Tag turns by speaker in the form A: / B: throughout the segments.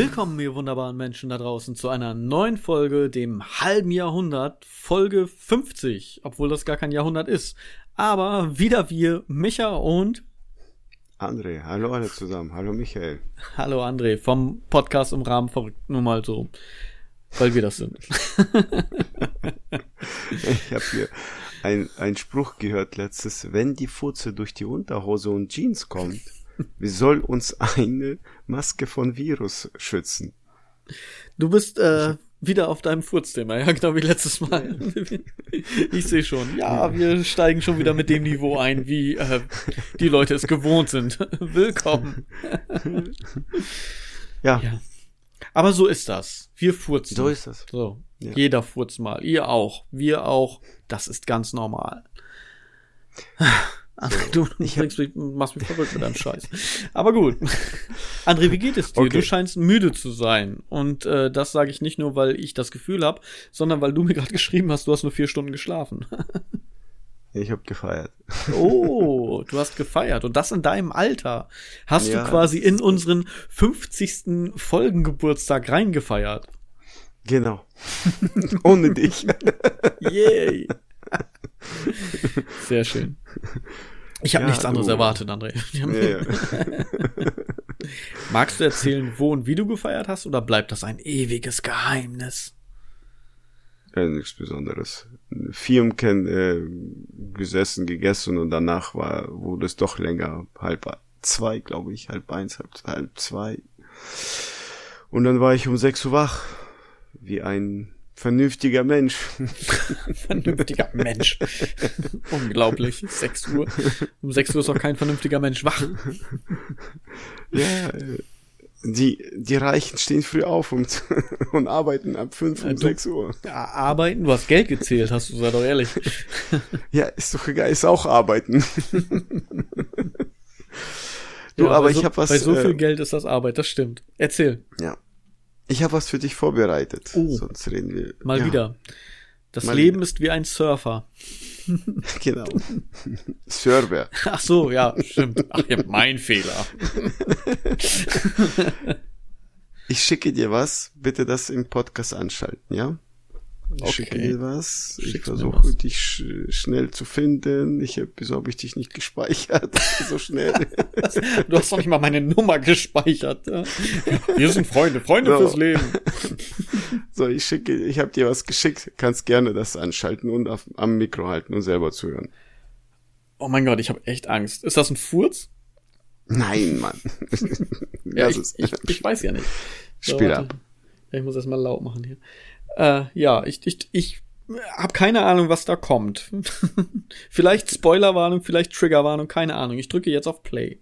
A: Willkommen, ihr wunderbaren Menschen da draußen, zu einer neuen Folge, dem halben Jahrhundert, Folge 50, obwohl das gar kein Jahrhundert ist. Aber wieder wir, Micha und
B: André, hallo alle zusammen, hallo Michael.
A: Hallo André, vom Podcast im Rahmen verrückt, nur mal so, weil wir das sind.
B: ich habe hier einen Spruch gehört letztes, wenn die Furze durch die Unterhose und Jeans kommt, wie soll uns eine Maske von Virus schützen?
A: Du bist äh, wieder auf deinem Furzthema, ja, genau wie letztes Mal. ich sehe schon. Ja, wir steigen schon wieder mit dem Niveau ein, wie äh, die Leute es gewohnt sind. Willkommen.
B: ja. ja.
A: Aber so ist das. Wir furzen.
B: So ist das.
A: So. Ja. Jeder furzt mal. Ihr auch. Wir auch. Das ist ganz normal. So. Du ich bringst mich, machst mich verrückt mit deinem Scheiß. Aber gut. André, wie geht es dir? Okay. Du scheinst müde zu sein. Und äh, das sage ich nicht nur, weil ich das Gefühl habe, sondern weil du mir gerade geschrieben hast, du hast nur vier Stunden geschlafen.
B: ich habe gefeiert.
A: Oh, du hast gefeiert. Und das in deinem Alter. Hast ja, du quasi in unseren 50. Folgengeburtstag reingefeiert.
B: Genau. Ohne dich.
A: Yay. Sehr schön. Ich habe ja, nichts anderes du. erwartet, André. Ja, Magst du erzählen, wo und wie du gefeiert hast, oder bleibt das ein ewiges Geheimnis?
B: Ja, nichts Besonderes. Firmen kennen, äh, gesessen, gegessen und danach war, wurde es doch länger, halb zwei, glaube ich, halb eins, halb, halb zwei. Und dann war ich um sechs Uhr wach, wie ein Vernünftiger Mensch.
A: vernünftiger Mensch. Unglaublich. 6 Uhr. Um 6 Uhr ist auch kein vernünftiger Mensch wach.
B: ja, äh, die, die Reichen stehen früh auf und, und arbeiten ab 5 und 6 Uhr.
A: Arbeiten? Du hast Geld gezählt, hast du, sei doch ehrlich.
B: ja, ist doch egal, ist auch arbeiten. du, ja, aber ich so, habe was.
A: Bei so viel äh, Geld ist das Arbeit, das stimmt. Erzähl.
B: Ja. Ich habe was für dich vorbereitet. Oh, Sonst reden wir.
A: Mal ja. wieder. Das mal Leben wieder. ist wie ein Surfer.
B: genau. Server.
A: Ach so, ja, stimmt. Ach ja, mein Fehler.
B: ich schicke dir was. Bitte das im Podcast anschalten, ja? Ich okay. schicke dir was. Schick's ich versuche dich sch schnell zu finden. Ich hab, wieso habe ich dich nicht gespeichert? so schnell.
A: du hast doch nicht mal meine Nummer gespeichert. Ja? Wir sind Freunde, Freunde so. fürs Leben.
B: so, ich schicke, ich habe dir was geschickt. Kannst gerne das anschalten und auf, am Mikro halten und selber zuhören.
A: Oh mein Gott, ich habe echt Angst. Ist das ein Furz?
B: Nein, Mann.
A: ja, ich, ich, ich, weiß ja nicht.
B: So, Spiel ab.
A: Ich muss erst mal laut machen hier. Äh, ja, ich, ich, ich habe keine Ahnung, was da kommt. vielleicht Spoilerwarnung, vielleicht Triggerwarnung, keine Ahnung. Ich drücke jetzt auf Play.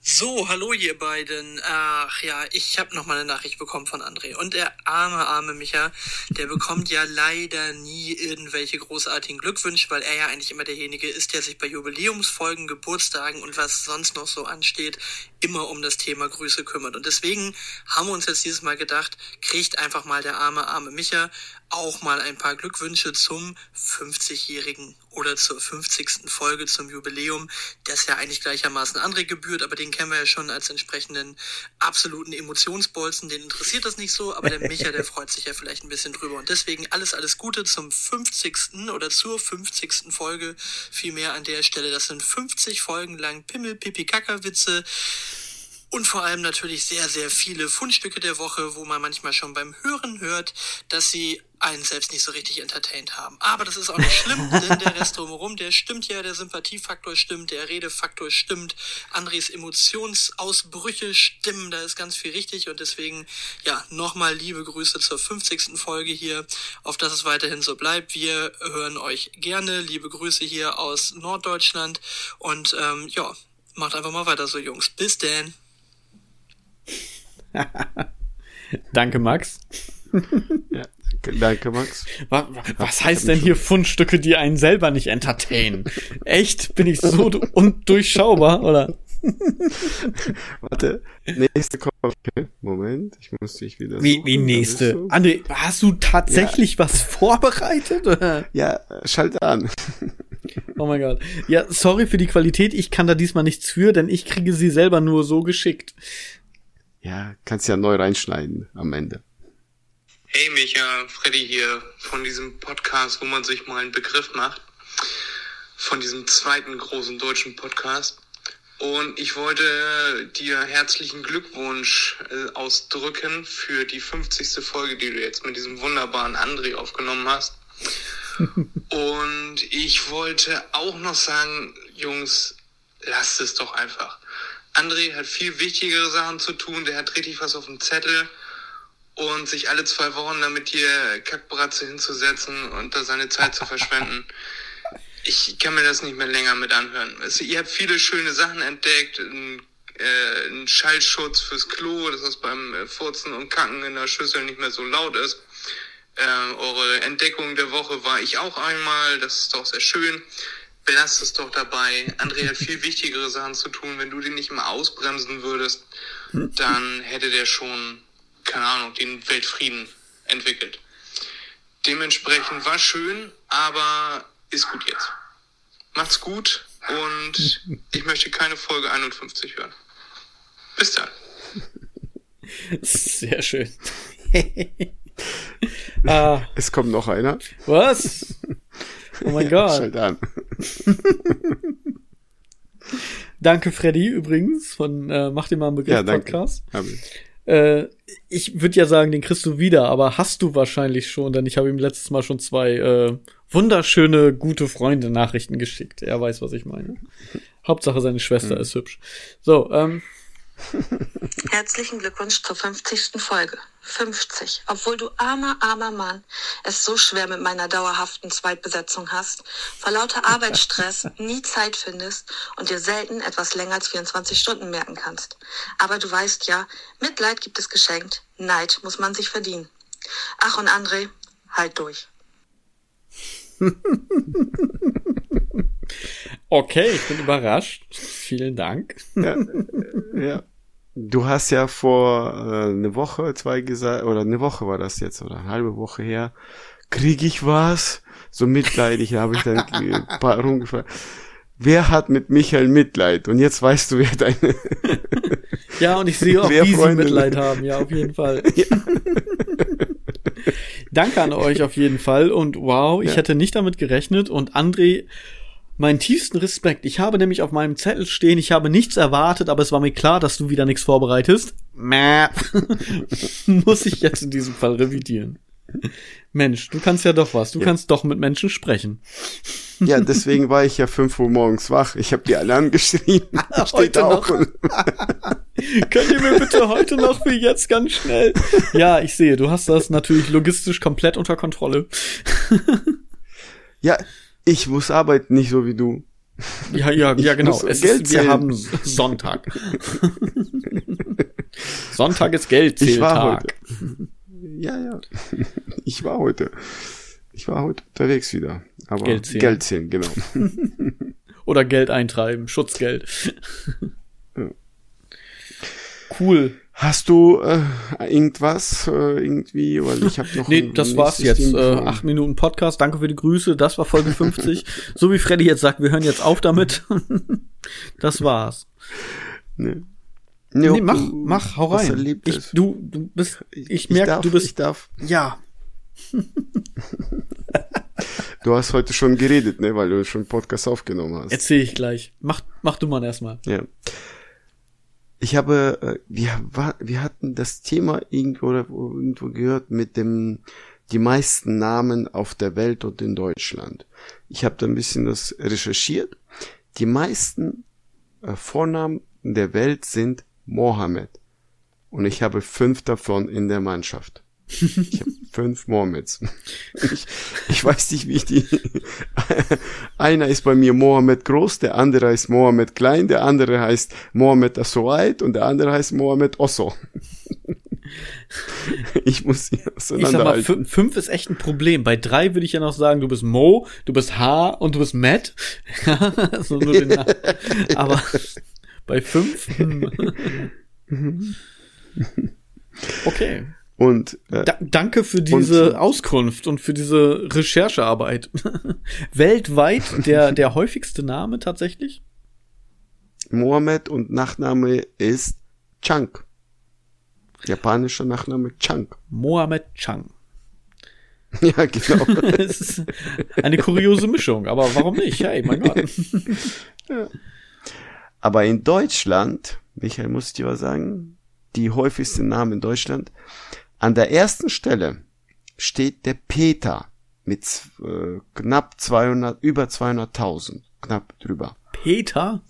C: So, hallo ihr beiden. Ach ja, ich habe noch mal eine Nachricht bekommen von André. Und der arme, arme Micha, der bekommt ja leider nie irgendwelche großartigen Glückwünsche, weil er ja eigentlich immer derjenige ist, der sich bei Jubiläumsfolgen, Geburtstagen und was sonst noch so ansteht, immer um das Thema Grüße kümmert. Und deswegen haben wir uns jetzt dieses Mal gedacht, kriegt einfach mal der arme, arme Micha auch mal ein paar Glückwünsche zum 50-jährigen oder zur 50. Folge zum Jubiläum, das ja eigentlich gleichermaßen André gebührt, aber den kennen wir ja schon als entsprechenden absoluten Emotionsbolzen, den interessiert das nicht so, aber der Micha, der freut sich ja vielleicht ein bisschen drüber und deswegen alles, alles Gute zum 50. oder zur 50. Folge, vielmehr an der Stelle, das sind 50 Folgen lang Pimmel, Pipi, Kaka Witze, und vor allem natürlich sehr, sehr viele Fundstücke der Woche, wo man manchmal schon beim Hören hört, dass sie einen selbst nicht so richtig entertained haben. Aber das ist auch nicht schlimm, denn der Rest drumherum, der stimmt ja, der Sympathiefaktor stimmt, der Redefaktor stimmt, Andres Emotionsausbrüche stimmen, da ist ganz viel richtig und deswegen, ja, nochmal liebe Grüße zur 50. Folge hier, auf dass es weiterhin so bleibt. Wir hören euch gerne, liebe Grüße hier aus Norddeutschland und ähm, ja, macht einfach mal weiter so, Jungs. Bis denn.
A: danke, Max.
B: ja, danke, Max.
A: Was, was heißt denn hier Fundstücke, die einen selber nicht entertainen? Echt? Bin ich so undurchschaubar, oder?
B: Warte, nächste kommt. Moment, ich muss dich wieder.
A: Wie, wie nächste? André, hast du tatsächlich ja. was vorbereitet? Oder?
B: Ja, schalt an.
A: Oh mein Gott. Ja, sorry für die Qualität. Ich kann da diesmal nichts für, denn ich kriege sie selber nur so geschickt.
B: Ja, kannst ja neu reinschneiden am Ende.
D: Hey Micha, Freddy hier von diesem Podcast, wo man sich mal einen Begriff macht. Von diesem zweiten großen deutschen Podcast. Und ich wollte dir herzlichen Glückwunsch äh, ausdrücken für die 50. Folge, die du jetzt mit diesem wunderbaren André aufgenommen hast. Und ich wollte auch noch sagen, Jungs, lasst es doch einfach. André hat viel wichtigere Sachen zu tun, der hat richtig was auf dem Zettel und sich alle zwei Wochen damit hier Kackbratze hinzusetzen und da seine Zeit zu verschwenden. Ich kann mir das nicht mehr länger mit anhören. Also, ihr habt viele schöne Sachen entdeckt, ein, äh, ein Schallschutz fürs Klo, dass das beim äh, Furzen und Kacken in der Schüssel nicht mehr so laut ist. Äh, eure Entdeckung der Woche war ich auch einmal, das ist doch sehr schön. Belasst es doch dabei. André hat viel wichtigere Sachen zu tun. Wenn du den nicht immer ausbremsen würdest, dann hätte der schon, keine Ahnung, den Weltfrieden entwickelt. Dementsprechend war schön, aber ist gut jetzt. Macht's gut und ich möchte keine Folge 51 hören. Bis dann.
A: Sehr schön. ah,
B: Es kommt noch einer.
A: was? Oh mein Gott.
B: Schalt an.
A: Danke, Freddy, übrigens, von äh, Mach dir mal einen Begriff
B: Ja, danke.
A: Podcast.
B: Ich.
A: Äh, ich würde ja sagen, den kriegst du wieder, aber hast du wahrscheinlich schon, denn ich habe ihm letztes Mal schon zwei äh, wunderschöne, gute Freunde Nachrichten geschickt. Er weiß, was ich meine. Hauptsache, seine Schwester
B: Mhm.
A: ist hübsch. So, ähm,
E: Herzlichen Glückwunsch zur 50. Folge. 50. Obwohl du armer, armer Mann es so schwer mit meiner dauerhaften Zweitbesetzung hast, vor lauter Arbeitsstress nie Zeit findest und dir selten etwas länger als 24 Stunden merken kannst. Aber du weißt ja, Mitleid gibt es geschenkt, Neid muss man sich verdienen. Ach und André, halt durch.
A: okay, ich bin überrascht. Vielen Dank.
B: Ja, ja. Du hast ja vor äh, eine Woche, zwei gesagt, oder eine Woche war das jetzt, oder eine halbe Woche her, krieg ich was? So mitleidig habe ich dann ein paar rumgefragt. Wer hat mit Michael Mitleid? Und jetzt weißt du, wer deine,
A: Ja, und ich sehe auch, wie sie
B: Freunde-
A: Mitleid haben. Ja, auf jeden Fall. Danke an euch auf jeden Fall. Und wow, ich
B: Ja.
A: hätte nicht damit gerechnet. Und André, meinen tiefsten Respekt. Ich habe nämlich auf meinem Zettel stehen, ich habe nichts erwartet, aber es war mir klar, dass du wieder nichts vorbereitest. Muss ich jetzt in diesem Fall revidieren. Mensch, du kannst ja doch was. Du kannst doch mit Menschen sprechen.
B: ja, deswegen war ich ja fünf Uhr morgens wach. Ich habe die alle angeschrieben. Steht
A: Heute
B: auch.
A: noch. Könnt ihr mir bitte heute noch wie jetzt ganz schnell? Ja, ich sehe, du hast das natürlich logistisch komplett unter Kontrolle.
B: Ja, ich muss arbeiten, nicht so wie du.
A: Ja, ja, ja,
B: Ich
A: genau.
B: muss
A: Es
B: Geld
A: ist, wir
B: zählen.
A: haben Sonntag. Sonntag ist
B: Ich war heute. Ja, ja. Ich war heute. Ich war heute unterwegs wieder. Aber
A: Geld zählen.
B: Geld zählen, genau.
A: Oder Geld eintreiben, Schutzgeld.
B: Ja.
A: Cool.
B: Hast du äh, irgendwas äh, irgendwie? Weil ich habe noch.
A: Nee, das war's jetzt. Äh, acht Minuten Podcast. Danke für die Grüße. Das war Folge 50. so wie Freddy jetzt sagt, wir hören jetzt auf damit. das war's.
B: Nee.
A: Nee,
B: ob
A: mach, mach, hau rein. Ich, du, du bist, ich merke,
B: darf,
A: du bist,
B: Ich darf.
A: ja.
B: Du hast heute schon geredet, ne, weil du schon einen Podcast aufgenommen hast.
A: Erzähl ich gleich. Mach, mach du mal erstmal.
B: Ja. Ich habe, äh, wir, wir hatten das Thema irgendwo, irgendwo gehört mit dem, die meisten Namen auf der Welt und in Deutschland. Ich habe da ein bisschen das recherchiert. Die meisten äh, Vornamen der Welt sind Mohammed. Und ich habe fünf davon in der Mannschaft. Ich habe fünf Mohammeds. Ich, ich weiß nicht, wie ich die. Einer ist bei mir Mohammed Groß, der andere heißt Mohammed Klein, der andere heißt Mohammed Assoait und der andere heißt Mohammed Osso. Ich muss sie
A: Ich sag mal,
B: auseinanderhalten.
A: fün- fünf ist echt ein Problem. Bei drei würde ich ja noch sagen, du bist Mo, du bist H und du bist Matt. so nur den. Aber bei fünf. hm. Okay.
B: Und äh,
A: Da, danke für diese
B: Und-
A: Auskunft und für diese Recherchearbeit. Weltweit der, der häufigste Name tatsächlich?
B: Mohammed und Nachname ist Chunk. Japanischer Nachname Chang.
A: Mohammed Chang.
B: Ja, genau.
A: Es ist eine kuriose Mischung, aber warum nicht? Hey, mein Gott.
B: Aber in Deutschland, Michael, muss ich dir was sagen, die häufigsten Namen in Deutschland, an der ersten Stelle steht der Peter mit äh, knapp 200, über 200.000, knapp drüber.
A: Peter?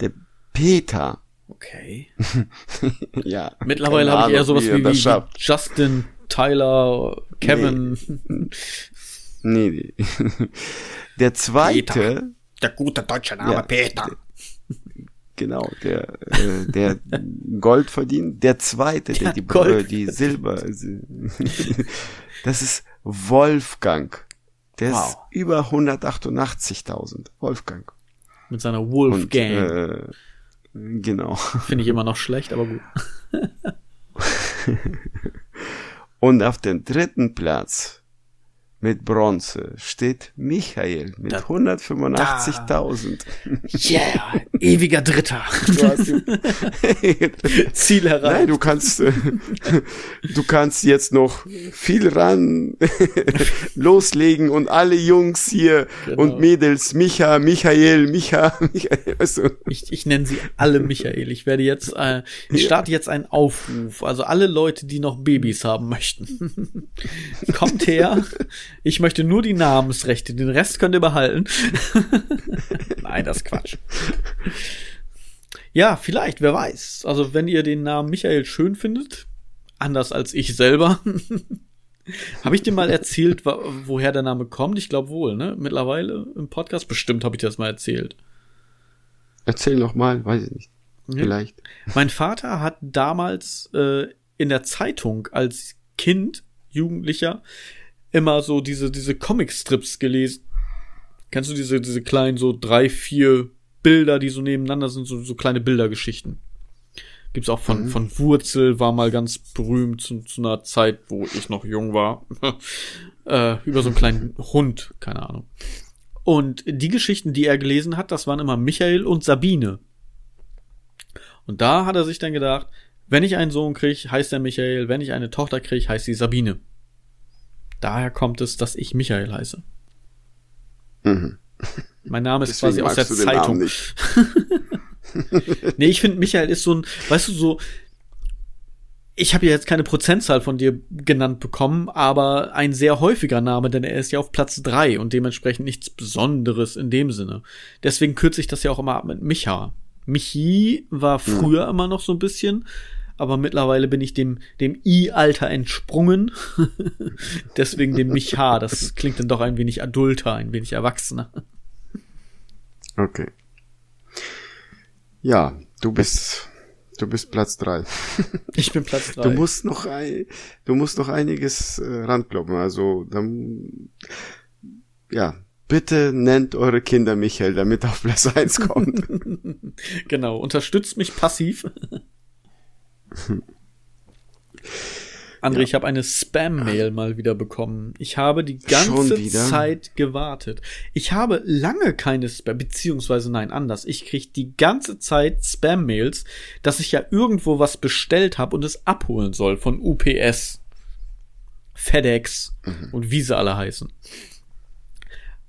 B: Der Peter,
A: Okay.
B: ja.
A: Mittlerweile habe ich eher sowas wie, wie
B: schafft.
A: Justin, Tyler, Kevin.
B: Nee, nee. Der zweite,
A: Der gute deutsche Name
B: Ja.
A: Peter.
B: Genau, der, äh, der Gold verdient. Der zweite, der,
A: Der
B: die,
A: Gold
B: die Silber, das ist Wolfgang. Der
A: Wow.
B: ist über 188.000. Wolfgang.
A: Mit seiner Wolf
B: Und,
A: Gang.
B: äh, genau.
A: Finde ich immer noch schlecht, aber gut.
B: Und auf dem dritten Platz mit Bronze steht Michael mit
A: Da-
B: 185.000.
A: Yeah, ewiger Dritter. Ziel
B: Nein,
A: erreicht.
B: du kannst, äh, du kannst jetzt noch viel ran loslegen und alle Jungs hier
A: Genau.
B: und Mädels, Micha, Michael, Micha, Michael, also,
A: Ich, ich nenne sie alle Michael. Ich werde jetzt, äh, ich starte jetzt einen Aufruf. Also alle Leute, die noch Babys haben möchten. Kommt her. Ich möchte nur die Namensrechte. Den Rest könnt ihr behalten. Nein, das ist Quatsch. Ja, vielleicht, wer weiß. Also wenn ihr den Namen Michael schön findet, anders als ich selber. Habe ich dir mal erzählt, woher der Name kommt? Ich glaube wohl, ne? Mittlerweile im Podcast. Bestimmt habe ich dir das mal erzählt.
B: erzähl noch mal, weiß ich nicht, vielleicht.
A: Mein Vater hat damals äh, in der Zeitung als Kind, Jugendlicher, immer so diese, diese Comicstrips gelesen. Kennst du diese, diese kleinen, so drei, vier Bilder, die so nebeneinander sind, so, so kleine Bildergeschichten? Gibt's auch von, von Wurzel, war mal ganz berühmt zu, zu einer Zeit, wo ich noch jung war. äh, über so einen kleinen Hund, keine Ahnung. Und die Geschichten, die er gelesen hat, das waren immer Michael und Sabine. Und da hat er sich dann gedacht, wenn ich einen Sohn kriege, heißt er Michael, wenn ich eine Tochter kriege, heißt sie Sabine. Daher kommt es, dass ich Michael heiße.
B: Mhm.
A: Mein Name ist
B: Deswegen
A: quasi aus der Zeitung. Nee, ich finde, Michael ist so ein, weißt du, so, ich habe ja jetzt keine Prozentzahl von dir genannt bekommen, aber ein sehr häufiger Name, denn er ist ja auf Platz drei und dementsprechend nichts Besonderes in dem Sinne. Deswegen kürze ich das ja auch immer ab mit Micha. Michi war früher immer noch so ein bisschen, aber mittlerweile bin ich dem, dem I-Alter entsprungen. Deswegen dem Micha. Das klingt dann doch ein wenig adulter, ein wenig erwachsener.
B: Okay. Ja, du bist, du bist Platz drei.
A: Ich bin Platz drei.
B: Du musst noch ein, du musst noch einiges äh, rankloppen. Also dann, ja, bitte nennt eure Kinder Michael, damit er auf Platz eins kommt.
A: Genau, unterstützt mich passiv. André, ich habe eine Spam-Mail mal wieder bekommen. Ich habe die ganze? Zeit gewartet. Ich habe lange keine Spam, beziehungsweise nein, anders. Ich kriege die ganze Zeit Spam-Mails, dass ich ja irgendwo was bestellt habe und es abholen soll von UPS, FedEx und wie sie alle heißen.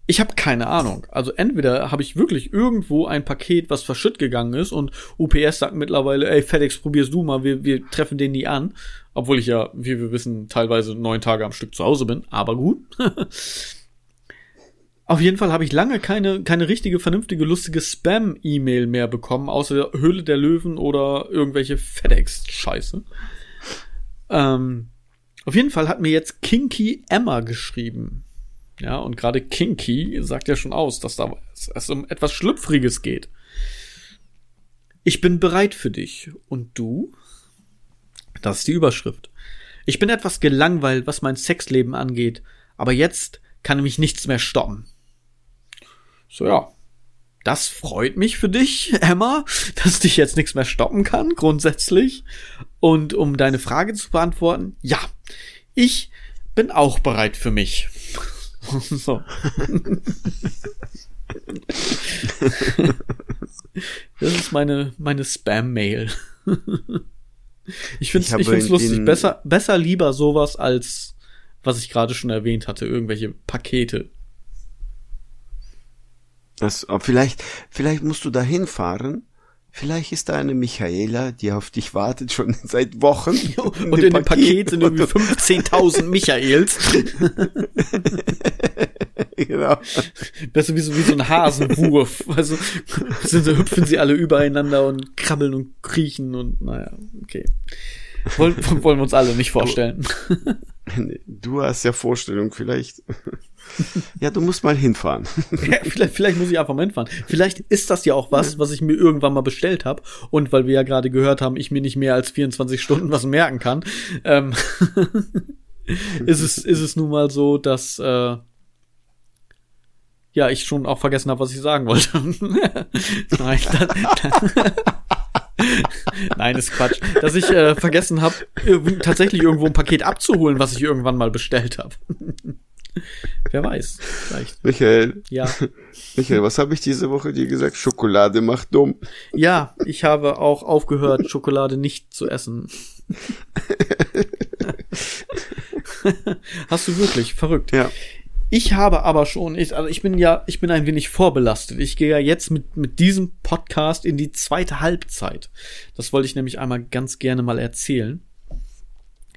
A: Ich habe keine Ahnung. Also entweder habe ich wirklich irgendwo ein Paket, was verschütt gegangen ist und UPS sagt mittlerweile, ey FedEx, probierst du mal, wir, wir treffen den nie an. Obwohl ich ja, wie wir wissen, teilweise neun Tage am Stück zu Hause bin, aber gut. Auf jeden Fall habe ich lange keine, keine richtige, vernünftige, lustige Spam-E-Mail mehr bekommen, außer Höhle der Löwen oder irgendwelche FedEx-Scheiße. Ähm, auf jeden Fall hat mir jetzt Kinky Emma geschrieben. Ja, und gerade Kinky sagt ja schon aus, dass da es um etwas Schlüpfriges geht. Ich bin bereit für dich. Und du? Das ist die Überschrift. Ich bin etwas gelangweilt, was mein Sexleben angeht, aber jetzt kann mich nichts mehr stoppen. So ja. Das freut mich für dich, Emma, dass dich jetzt nichts mehr stoppen kann, grundsätzlich. Und um deine Frage zu beantworten, ja, ich bin auch bereit für mich. so. Das ist meine, meine Spam-Mail. Ich finde
B: Ich
A: es ich find's
B: in-
A: lustig. Besser, besser lieber sowas als, was ich gerade schon erwähnt hatte, irgendwelche Pakete.
B: Das, vielleicht, vielleicht musst du da hinfahren. Vielleicht ist da eine Michaela, die auf dich wartet schon seit Wochen.
A: Und in dem Paket sind irgendwie 15.000 Michaels.
B: genau.
A: Das ist wie so, wie so ein Hasenwurf. Also sind so, hüpfen sie alle übereinander und krabbeln und kriechen und naja, okay. Wollen, wollen wir uns alle nicht vorstellen.
B: Du hast ja Vorstellung, vielleicht. Ja, du musst mal hinfahren.
A: Ja, vielleicht, vielleicht muss ich einfach mal hinfahren. Vielleicht ist das ja auch was, was ich mir irgendwann mal bestellt habe. Und weil wir ja gerade gehört haben, ich mir nicht mehr als 24 Stunden was merken kann, ähm, ist, es, ist es nun mal so, dass äh, ja ich schon auch vergessen habe, was ich sagen wollte. Nein, dann, Nein, ist Quatsch. Dass ich äh, vergessen habe, tatsächlich irgendwo ein Paket abzuholen, was ich irgendwann mal bestellt habe. Wer weiß, vielleicht.
B: Michael,
A: Ja.
B: Michael, was habe ich diese Woche dir gesagt? Schokolade macht dumm.
A: Ja, ich habe auch aufgehört, Schokolade nicht zu essen. Hast du wirklich? Verrückt.
B: Ja.
A: Ich habe aber schon, ich, also ich bin ja, ich bin ein wenig vorbelastet. Ich gehe ja jetzt mit, mit diesem Podcast in die zweite Halbzeit. Das wollte ich nämlich einmal ganz gerne mal erzählen.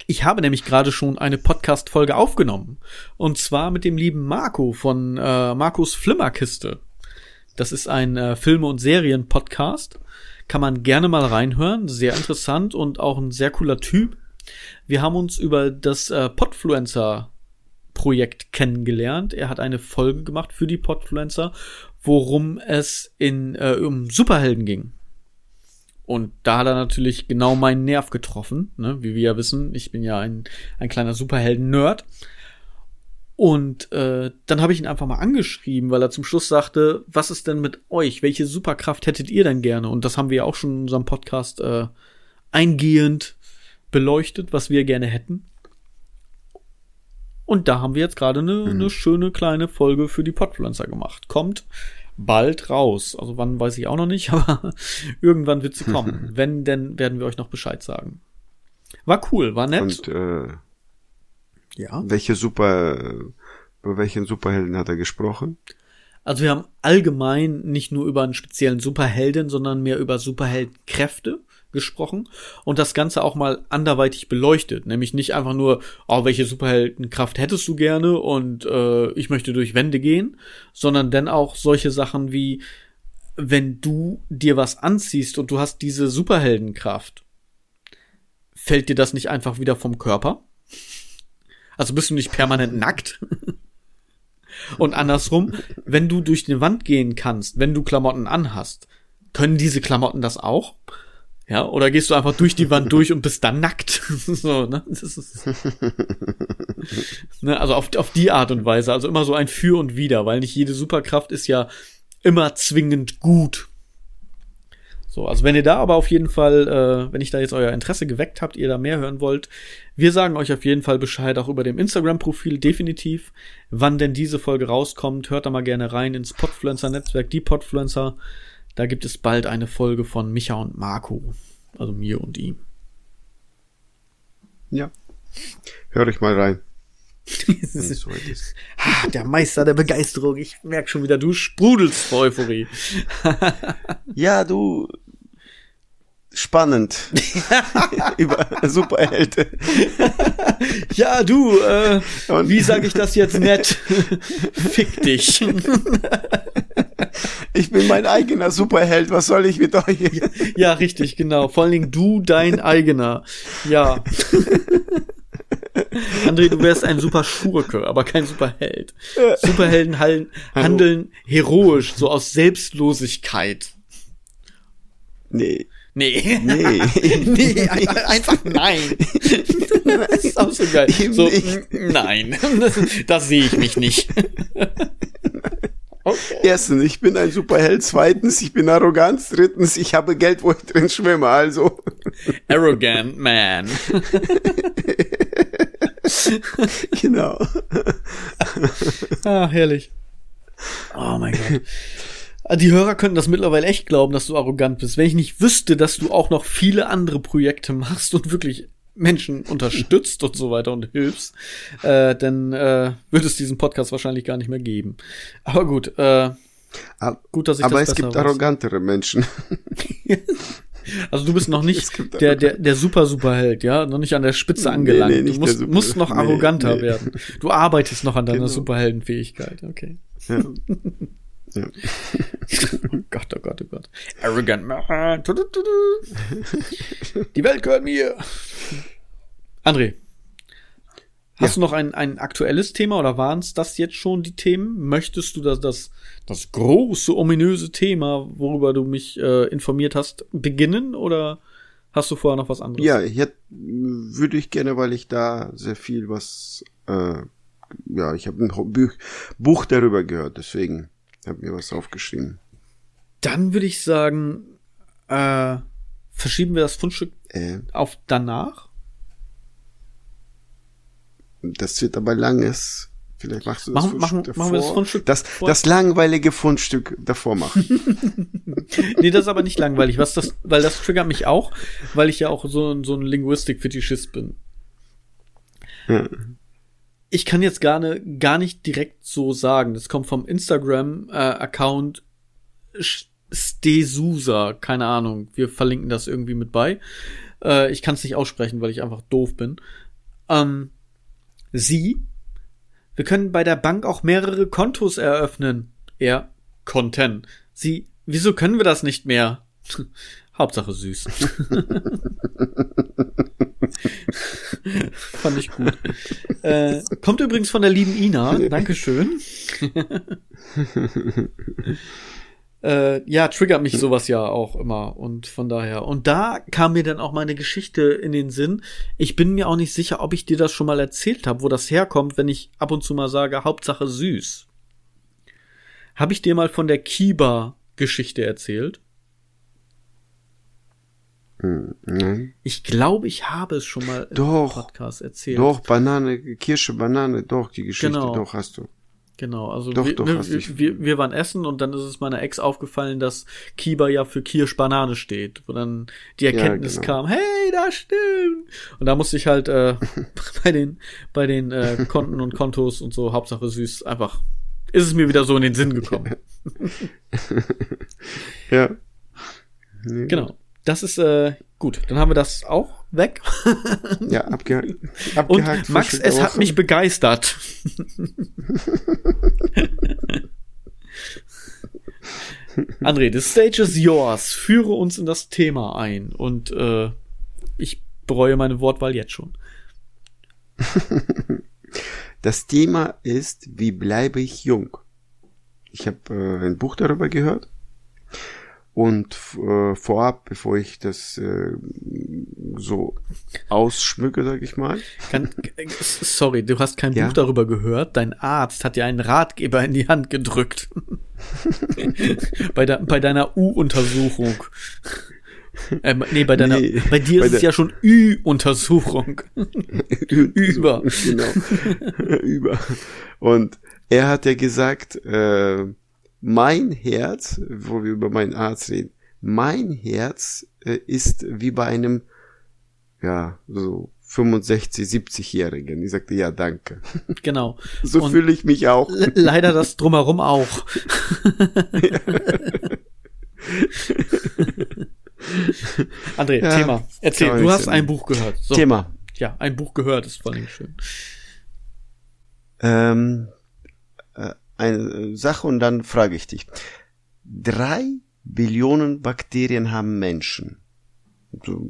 A: Ich habe nämlich gerade schon eine Podcast-Folge aufgenommen. Und zwar mit dem lieben Marco von äh, Marcos Flimmerkiste. Das ist ein äh, Filme- und Serien-Podcast. Kann man gerne mal reinhören. Sehr interessant und auch ein sehr cooler Typ. Wir haben uns über das äh, Podfluencer Projekt kennengelernt. Er hat eine Folge gemacht für die Podfluencer, worum es in äh, um Superhelden ging. Und da hat er natürlich genau meinen Nerv getroffen, ne? wie wir ja wissen. Ich bin ja ein, ein kleiner Superhelden-Nerd. Und äh, dann habe ich ihn einfach mal angeschrieben, weil er zum Schluss sagte, was ist denn mit euch? Welche Superkraft hättet ihr denn gerne? Und das haben wir ja auch schon in unserem Podcast äh, eingehend beleuchtet, was wir gerne hätten. Und da haben wir jetzt gerade eine, eine schöne kleine Folge für die Podfluencer gemacht. Kommt bald raus. Also wann weiß ich auch noch nicht, aber irgendwann wird sie kommen. Wenn, denn werden wir euch noch Bescheid sagen. War cool, war nett.
B: Und äh,
A: ja.
B: welche Super, über welchen Superhelden hat er gesprochen?
A: Also wir haben allgemein nicht nur über einen speziellen Superhelden, sondern mehr über Superheldenkräfte gesprochen und das Ganze auch mal anderweitig beleuchtet. Nämlich nicht einfach nur, oh, welche Superheldenkraft hättest du gerne und äh, ich möchte durch Wände gehen, sondern dann auch solche Sachen wie, wenn du dir was anziehst und du hast diese Superheldenkraft, fällt dir das nicht einfach wieder vom Körper? Also bist du nicht permanent nackt? Und andersrum, wenn du durch die Wand gehen kannst, wenn du Klamotten anhast, können diese Klamotten das auch? Ja, oder gehst du einfach durch die Wand durch und bist dann nackt? so, ne? Das ist, ne? Also auf, auf die Art und Weise. Also immer so ein Für und Wider, weil nicht jede Superkraft ist ja immer zwingend gut. So, also wenn ihr da aber auf jeden Fall, äh, wenn ich da jetzt euer Interesse geweckt habt, ihr da mehr hören wollt, wir sagen euch auf jeden Fall Bescheid, auch über dem Instagram-Profil definitiv, wann denn diese Folge rauskommt. Hört da mal gerne rein ins Podfluencer-Netzwerk, die Podfluencer. Da gibt es bald eine Folge von Micha und Marco, also mir und ihm.
B: Ja. Hör ich mal rein.
A: Ist, ah, der Meister der Begeisterung. Ich merk schon wieder, du sprudelst vor Euphorie.
B: Ja, du. Spannend. Über Superhelden.
A: Ja, du, äh,
B: Und-
A: wie sage ich das jetzt nett? Fick dich.
B: Ich bin mein eigener Superheld. Was soll ich mit euch?
A: Ja, richtig, genau. Vor allen Dingen du, dein eigener. Ja. André, du wärst ein super Schurke, aber kein Superheld. Superhelden hallen, handeln heroisch, so aus Selbstlosigkeit.
B: Nee.
A: Nee.
B: Nee.
A: nee, ein- einfach nein. Das ist auch so geil.
B: Eben
A: So,
B: nicht.
A: nein, das, das sehe ich mich nicht. Okay.
B: Erstens, ich bin ein Superheld. Zweitens, ich bin arrogant. Drittens, ich habe Geld, wo ich drin schwimme. Also,
A: Arrogant man.
B: genau.
A: Ah, herrlich. Oh mein Gott. Die Hörer könnten das mittlerweile echt glauben, dass du arrogant bist. Wenn ich nicht wüsste, dass du auch noch viele andere Projekte machst und wirklich Menschen unterstützt und so weiter und hilfst, äh, dann äh, würde es diesen Podcast wahrscheinlich gar nicht mehr geben. Aber gut, äh,
B: gut, dass ich Aber das es gibt weiß. arrogantere Menschen.
A: Also du bist noch nicht der, der, der super Superheld, ja, noch nicht an der Spitze angelangt. Nee, nee, du musst, musst noch arroganter nee, werden. Du arbeitest noch an deiner genau. Superheldenfähigkeit, okay. Ja. ja. oh Gott, oh Gott, oh Gott. Arrogant man. Die Welt gehört mir. André, Hast ja. du noch ein, ein aktuelles Thema oder waren es das jetzt schon die Themen? Möchtest du das, das, das große, ominöse Thema, worüber du mich äh, informiert hast, beginnen oder hast du vorher noch was anderes?
B: Ja, jetzt würde ich gerne, weil ich da sehr viel was, äh, ja, ich habe ein Buch, Buch darüber gehört, deswegen habe mir was aufgeschrieben.
A: Dann würde ich sagen, äh, verschieben wir das Fundstück äh. auf danach?
B: Das wird aber langes. Vielleicht machst du
A: das machen, Fundstück machen, davor. Machen wir das Fundstück
B: das, das langweilige Fundstück davor machen.
A: nee, das ist aber nicht langweilig. Was das, weil das triggert mich auch, weil ich ja auch so, so ein Linguistik-Fetischist bin. Ja. Ich kann jetzt gar, ne, gar nicht direkt so sagen. Das kommt vom Instagram-Account äh, Stesusa. Keine Ahnung. Wir verlinken das irgendwie mit bei. Äh, ich kann es nicht aussprechen, weil ich einfach doof bin. Ähm, Sie? Wir können bei der Bank auch mehrere Kontos eröffnen. Er, Konten. Sie, wieso können wir das nicht mehr? Hauptsache süß. Fand ich gut. Äh, kommt übrigens von der lieben Ina. Dankeschön. äh, ja, triggert mich sowas ja auch immer und von daher. Und da kam mir dann auch meine Geschichte in den Sinn. Ich bin mir auch nicht sicher, ob ich dir das schon mal erzählt habe, wo das herkommt, wenn ich ab und zu mal sage, Hauptsache süß. Habe ich dir mal von der Kiba-Geschichte erzählt?
B: Hm,
A: Ich glaube, ich habe es schon mal
B: doch,
A: im Podcast erzählt.
B: Doch, Banane, Kirsche, Banane, doch, die Geschichte, genau. doch, hast du.
A: Genau, also doch, wir, doch, ne, wir, wir, waren essen und dann ist es meiner Ex aufgefallen, dass Kiba ja für Kirsch Banane steht, wo dann die Erkenntnis ja, genau. kam, hey, das stimmt. Und da musste ich halt äh, bei den bei den äh, Konten und Kontos und so Hauptsache süß einfach ist es mir wieder so in den Sinn gekommen.
B: ja.
A: Genau. Das ist äh, gut. Dann haben wir das auch weg.
B: ja, abgehakt.
A: abgehakt Und Max, es hat mich begeistert. André, the stage is yours. Führe uns in das Thema ein. Und äh, ich bereue meine Wortwahl jetzt schon.
B: Das Thema ist, wie bleibe ich jung? Ich habe äh, ein Buch darüber gehört und äh, vorab, bevor ich das äh, so ausschmücke, sag ich mal.
A: Kann, sorry, du hast kein ja? Buch darüber gehört. Dein Arzt hat dir einen Ratgeber in die Hand gedrückt. bei, de, bei deiner U-Untersuchung. Äh, nee, bei deiner, nee, bei dir bei ist es ja schon Ü-Untersuchung.
B: Über. Genau. Über. Und er hat ja gesagt, äh, mein Herz, wo wir über meinen Arzt reden, mein Herz äh, ist wie bei einem, ja, so 65, 70-Jährigen. Ich sagte, ja, danke.
A: Genau.
B: so fühle ich mich auch.
A: Leider das drumherum auch. André, ja, Thema. Erzähl, du hast ein Buch gehört.
B: So. Thema.
A: Ja, ein Buch gehört ist vor allem schön.
B: Ähm, eine Sache und dann frage ich dich. Drei Billionen Bakterien haben Menschen.
A: So,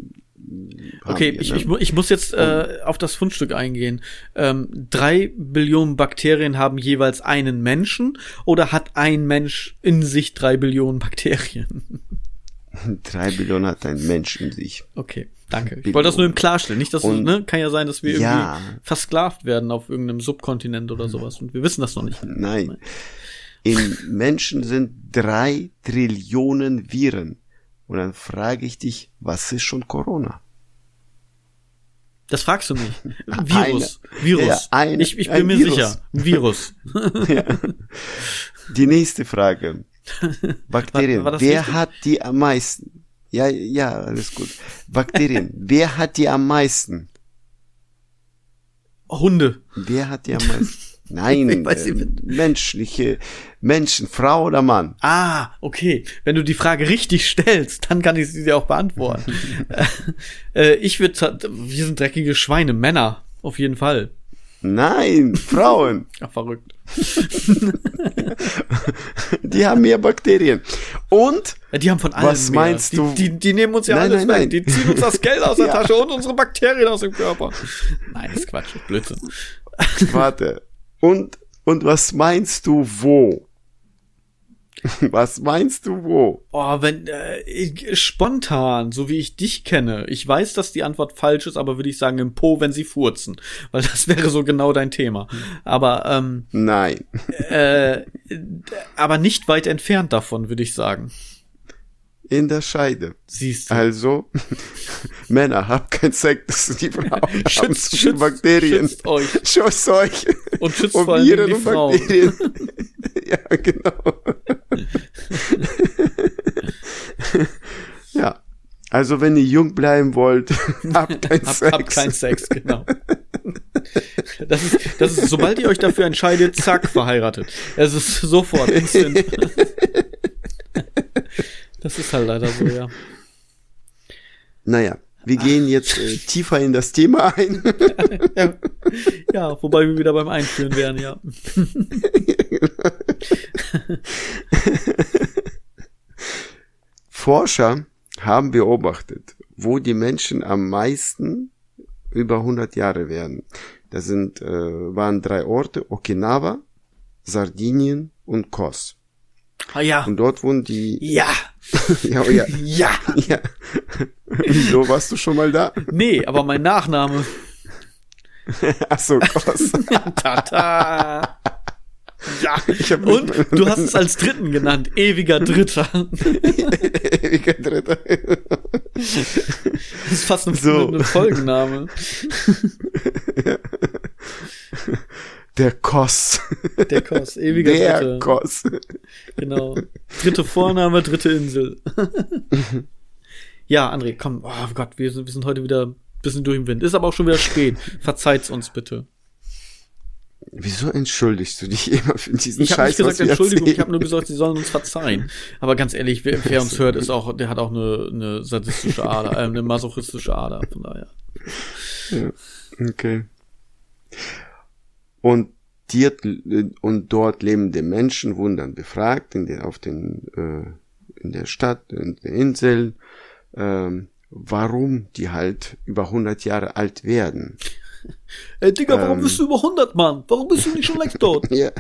A: okay, wir, ich, ne? ich, ich, muss jetzt äh, auf das Fundstück eingehen. Ähm, drei Billionen Bakterien haben jeweils einen Menschen oder hat ein Mensch in sich drei Billionen Bakterien?
B: drei Billionen hat ein Mensch in sich.
A: Okay. Danke. Ich wollte das nur im Klarstellen. Nicht, dass und, ne, kann ja sein, dass wir
B: ja.
A: irgendwie versklavt werden auf irgendeinem Subkontinent oder sowas und wir wissen das noch nicht.
B: Nein. Nein. Im Menschen sind drei Trillionen Viren. Und dann frage ich dich, was ist schon Corona?
A: Das fragst du mich. Virus. Eine, Virus. Ja, ein, ich, ich bin mir Virus. sicher. Virus.
B: ja. Die nächste Frage. Bakterien.
A: War- war
B: Wer
A: richtig?
B: hat die am meisten? Ja, ja, alles gut. Bakterien. Wer hat die am meisten?
A: Hunde.
B: Wer hat die am meisten? Nein,
A: Ich weiß
B: äh, menschliche Menschen, Frau oder Mann?
A: Ah, okay. Wenn du die Frage richtig stellst, dann kann ich sie dir auch beantworten. äh, ich würde, wir sind dreckige Schweine, Männer, auf jeden Fall.
B: Nein, Frauen.
A: Ach, verrückt.
B: Die haben mehr Bakterien. Und
A: Ja, die haben von allem
B: Was
A: mehr.
B: meinst
A: die,
B: du?
A: Die, die nehmen uns ja
B: Nein,
A: alles
B: nein,
A: weg.
B: nein.
A: Die ziehen uns das Geld aus der
B: Ja.
A: Tasche und unsere Bakterien aus dem Körper. Nein, das ist Quatsch, Blödsinn.
B: warte. Und und was meinst du wo? Was meinst du wo?
A: Oh, wenn äh, ich, spontan, so wie ich dich kenne, ich weiß, dass die Antwort falsch ist, aber würde ich sagen im Po, wenn sie furzen, weil das wäre so genau dein Thema. Aber ähm,
B: Nein.
A: äh, aber nicht weit entfernt davon, würde ich sagen.
B: In der Scheide.
A: Siehst du.
B: Also, Männer, habt kein Sex, die Frauen
A: Schützt- schützt-
B: Bakterien.
A: schützt euch.
B: Schützt euch.
A: Und schützt
B: Um
A: vor allem die
B: und
A: Frauen.
B: Ja, genau. ja. Also, wenn ihr jung bleiben wollt, habt kein
A: Hab,
B: Sex.
A: hab keinen Sex, genau. Das ist, das ist, sobald ihr euch dafür entscheidet, zack, verheiratet. Es ist sofort, instant. Das ist halt leider so, ja.
B: Naja, wir gehen jetzt äh, tiefer in das Thema ein.
A: ja. Ja, wobei wir wieder beim Einführen wären, ja.
B: Forscher haben beobachtet, wo die Menschen am meisten über 100 Jahre werden. Das sind, äh, waren drei Orte, Okinawa, Sardinien und Kos.
A: Ah, ja.
B: Und dort wurden die,
A: Ja.
B: ja, oh ja,
A: Ja.
B: ja. Wieso warst du schon mal da?
A: Nee, aber mein Nachname.
B: Ach so, Kos.
A: Tata. Ja.
B: Ich
A: Und du hast es als Dritten genannt. Ewiger Dritter.
B: Ewiger Dritter.
A: Das ist fast ein,
B: So.
A: eine Folgenname.
B: Der Kos.
A: Der Kos. Ewiger
B: Der
A: Dritter.
B: Kos.
A: Genau. Dritte Vorname, dritte Insel. ja, André, komm. Oh Gott, wir sind, wir sind heute wieder ein bisschen durch den Wind. Ist aber auch schon wieder spät. Verzeiht's uns bitte.
B: Wieso entschuldigst du dich immer für diesen
A: Ich habe
B: Scheiß,
A: nicht gesagt Entschuldigung, ich habe nur gesagt, sie sollen uns verzeihen. Aber ganz ehrlich, wer, wer uns hört, ist auch, der hat auch eine, eine sadistische Ader, äh, eine masochistische Ader. Von daher.
B: Okay. Und die, und dort lebende Menschen wurden dann befragt in den, auf den, äh, in der Stadt, in der Insel, ähm, warum die halt über 100 Jahre alt werden.
A: Ey, Digga, warum
B: Ähm.
A: bist du über 100, Mann? Warum bist du nicht schon längst tot?
B: Ja.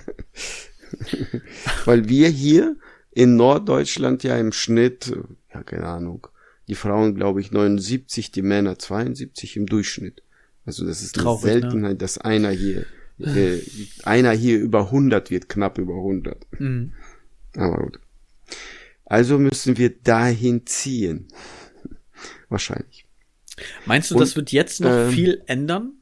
B: Weil wir hier in Norddeutschland ja im Schnitt, ja, keine Ahnung, die Frauen, glaube ich, 79, die Männer 72 im Durchschnitt. Also das ist
A: Traurig,
B: eine
A: ne?
B: Seltenheit, dass einer hier, äh, einer hier über 100 wird, knapp über 100.
A: Mhm.
B: Aber gut. Also müssen wir dahin ziehen. Wahrscheinlich.
A: Meinst du,
B: Und,
A: das wird jetzt noch
B: ähm,
A: viel ändern?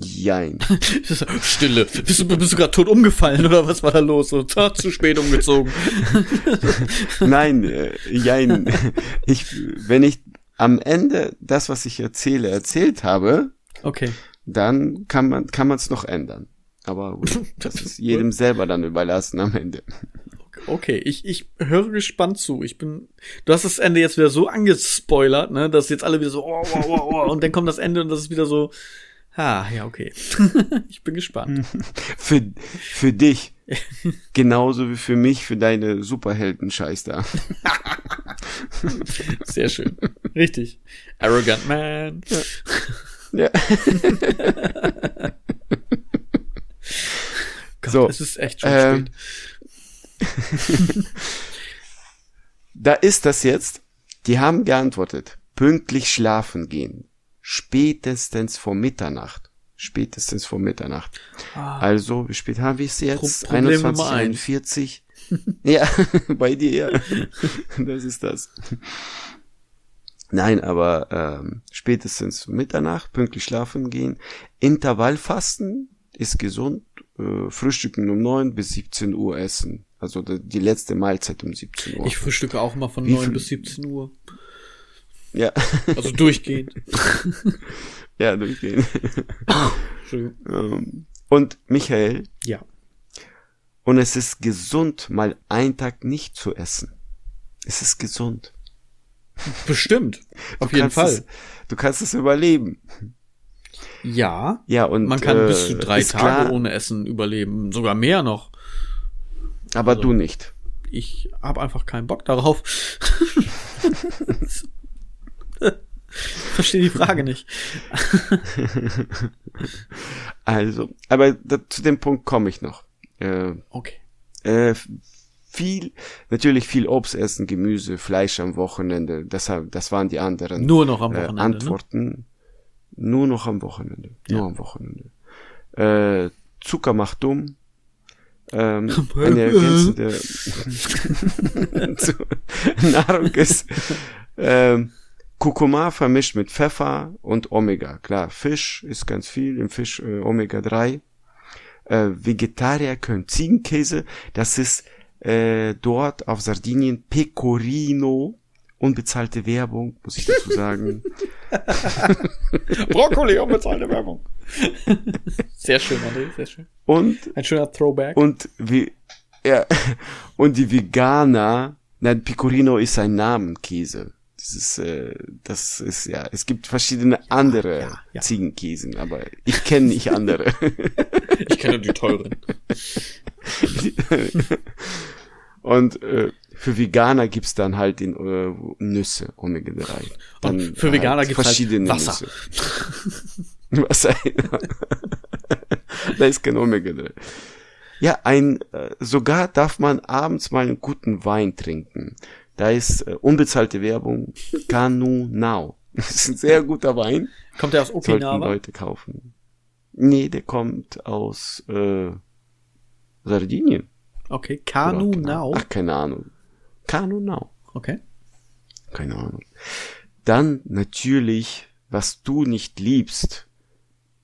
B: Jein.
A: Stille. Bist du, bist du gerade tot umgefallen oder was war da los? So, ah, zu spät umgezogen.
B: Nein, äh, jein. Ich, wenn ich am Ende das, was ich erzähle, erzählt habe,
A: Okay.
B: dann kann man kann man es noch ändern. Aber gut, das ist jedem selber dann überlassen am Ende.
A: Okay, ich, ich höre gespannt zu. Ich bin, du hast das Ende jetzt wieder so angespoilert, ne, dass jetzt alle wieder so, oh, oh, oh, oh, und dann kommt das Ende und das ist wieder so, ah, ja, okay. ich bin gespannt.
B: Für, für dich. Genauso wie für mich, für deine Superhelden-Scheiß da.
A: Sehr schön. Richtig. Arrogant Man.
B: Ja.
A: Gott,
B: So,
A: es ist echt schon
B: ähm,
A: spät.
B: Da ist das jetzt. Die haben geantwortet. Pünktlich schlafen gehen. Spätestens vor Mitternacht. Spätestens vor Mitternacht.
A: Ah,
B: Also, wie spät haben wir es jetzt?
A: Pro- Problem Nummer eins.
B: 21, 41. ja, bei dir, ja. Das ist das. Nein, aber ähm, spätestens Mitternacht, pünktlich schlafen gehen. Intervallfasten ist gesund äh, frühstücken um 9 bis 17 Uhr essen. Also die, letzte Mahlzeit um 17 Uhr.
A: Ich frühstücke auch immer von
B: Wie
A: 9
B: viel-
A: bis 17 Uhr.
B: ja,
A: Also durchgehend.
B: ja, durchgehen.
A: Entschuldigung.
B: Ähm, Und Michael,
A: Ja.
B: und es ist gesund, mal einen Tag nicht zu essen. Es ist gesund.
A: Bestimmt. Auf jeden Fall.
B: Es, du kannst es überleben.
A: Ja.
B: Ja, und
A: Man kann
B: äh,
A: bis zu drei
B: ist
A: Tage
B: klar,
A: ohne Essen überleben. Sogar mehr noch.
B: Aber
A: also-
B: du nicht.
A: Ich habe einfach keinen Bock darauf. Verstehe die Frage nicht.
B: Also, aber da, zu dem Punkt komme ich noch. Äh,
A: Okay.
B: äh, viel, natürlich viel Obst essen, Gemüse, Fleisch am Wochenende. Das, das waren die anderen
A: Nur noch am
B: äh,
A: Wochenende. ne?
B: Antworten. Nur noch am Wochenende. Nur
A: Ja.
B: am Wochenende. Äh, Zucker macht dumm. Ähm, eine ergänzende Nahrung ist ähm, Kurkuma vermischt mit Pfeffer und Omega. Klar, Fisch ist ganz viel, im Fisch äh, Omega 3. Äh, Vegetarier können Ziegenkäse, das ist äh, dort auf Sardinien Pecorino, unbezahlte Werbung, muss ich dazu sagen.
A: Brokkoli unbezahlte Werbung. Sehr schön, André, sehr schön.
B: Und
A: Ein schöner Throwback.
B: Und wie, ja, und die Veganer, nein, Pecorino ist ein Namenkäse. Das ist, äh, das ist, ja, es gibt verschiedene andere
A: ja, ja.
B: Ziegenkäsen, aber ich kenne nicht andere.
A: Ich kenne die teuren.
B: und äh, für Veganer gibt's dann halt in, äh, Nüsse, Omega-3. Dann
A: Und für Veganer
B: halt
A: gibt's halt
B: verschiedene
A: Wasser.
B: Nüsse. Wasser. da ist kein Omega-3. Ja, ein, äh, sogar darf man abends mal einen guten Wein trinken. Da ist äh, unbezahlte Werbung. Canu Now. Das ist ein sehr guter Wein.
A: Kommt der aus
B: Sollten
A: Okinawa?
B: Leute kaufen. Nee, der kommt aus äh, Sardinien.
A: Okay, Kanu Now.
B: Ach, keine Ahnung. Canu Now.
A: Okay.
B: Keine Ahnung. Dann natürlich, was du nicht liebst,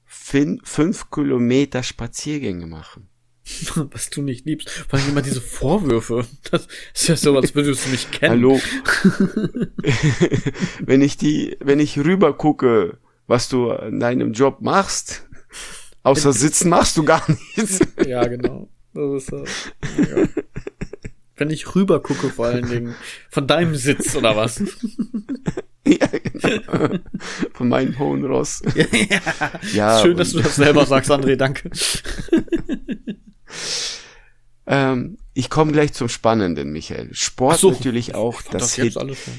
B: fünf Kilometer Spaziergänge machen.
A: Was du nicht liebst. Vor allem immer diese Vorwürfe. Das ist ja so, als würdest du mich kennen.
B: Hallo. wenn ich die, wenn ich rüber gucke, was du in deinem Job machst, außer sitzen machst du gar nichts.
A: Ja, genau. Das ist. Ja. Wenn ich rüber gucke, vor allen Dingen. Von deinem Sitz, oder was?
B: ja, genau. Von meinem hohen Ross. Ja,
A: Schön, dass du das selber sagst, André, danke.
B: Ähm, ich komme gleich zum Spannenden, Michael. Sport
A: so.
B: natürlich auch. Das,
A: das
B: Hit.
A: alles schon.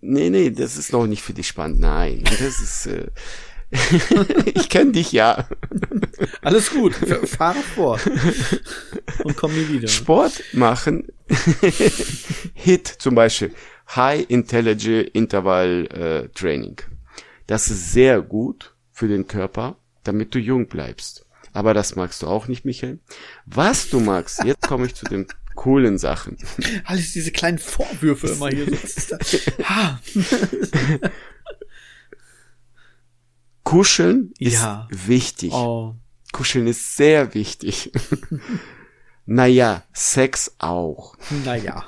B: Nee, nee, das ist noch nicht für dich spannend. Nein, das ist. Äh, ich kenne dich ja.
A: Alles gut. Fahre fort. Und komm nie wieder.
B: Sport machen. Hit zum Beispiel. High Intelligent Interval äh, Training. Das ist sehr gut für den Körper, damit du jung bleibst. Aber das magst du auch nicht, Michael. Was du magst, jetzt komme ich zu den coolen Sachen.
A: Alles diese kleinen Vorwürfe immer hier.
B: Kuscheln ist
A: Ja.
B: wichtig.
A: Oh.
B: Kuscheln ist sehr wichtig. naja, Sex auch.
A: Naja.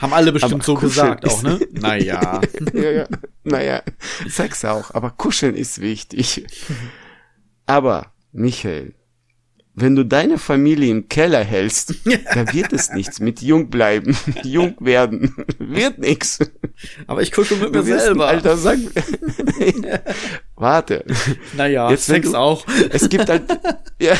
A: Haben alle bestimmt
B: Aber
A: so gesagt auch, ne? Naja.
B: ja, ja. Naja, Sex auch, aber Kuscheln ist wichtig. Aber, Michael, wenn du deine Familie im Keller hältst, da wird es nichts mit jung bleiben, jung werden, wird nix.
A: Aber ich kuschel mit mir
B: ein
A: selber.
B: alter Sack. Warte.
A: naja,
B: Jetzt,
A: Sex
B: du-
A: auch.
B: Es gibt halt, ja,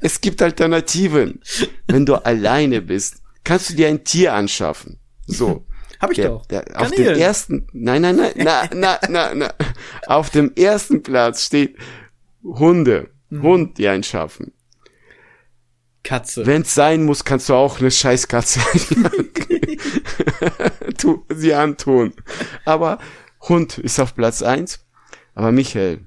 B: es gibt Alternativen. Wenn du alleine bist, kannst du dir ein Tier anschaffen. So.
A: Hab ich
B: der,
A: doch.
B: Der, auf dem ersten, nein, nein, nein, na, na, na, na. Auf dem ersten Platz steht Hunde.
A: Mhm.
B: Hund dir einschaffen.
A: Katze.
B: Wenn's sein muss, kannst du auch eine Scheißkatze sie antun. Aber Hund ist auf Platz eins. Aber Michael,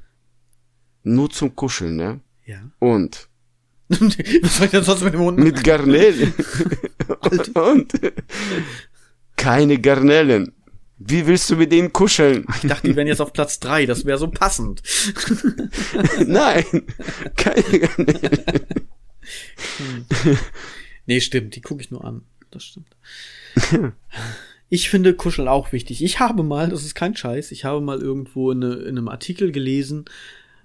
B: nur zum Kuscheln, ne?
A: ja.
B: Und
A: Was soll ich denn sonst mit dem Hund
B: mit Garnelen. und keine Garnelen. Wie willst du mit denen kuscheln?
A: Ich dachte, die wären jetzt auf Platz drei. Das wäre so passend.
B: Nein, keine.
A: Nee, stimmt. Die gucke ich nur an. Das stimmt. Ich finde Kuscheln auch wichtig. Ich habe mal, das ist kein Scheiß, ich habe mal irgendwo in, in einem Artikel gelesen,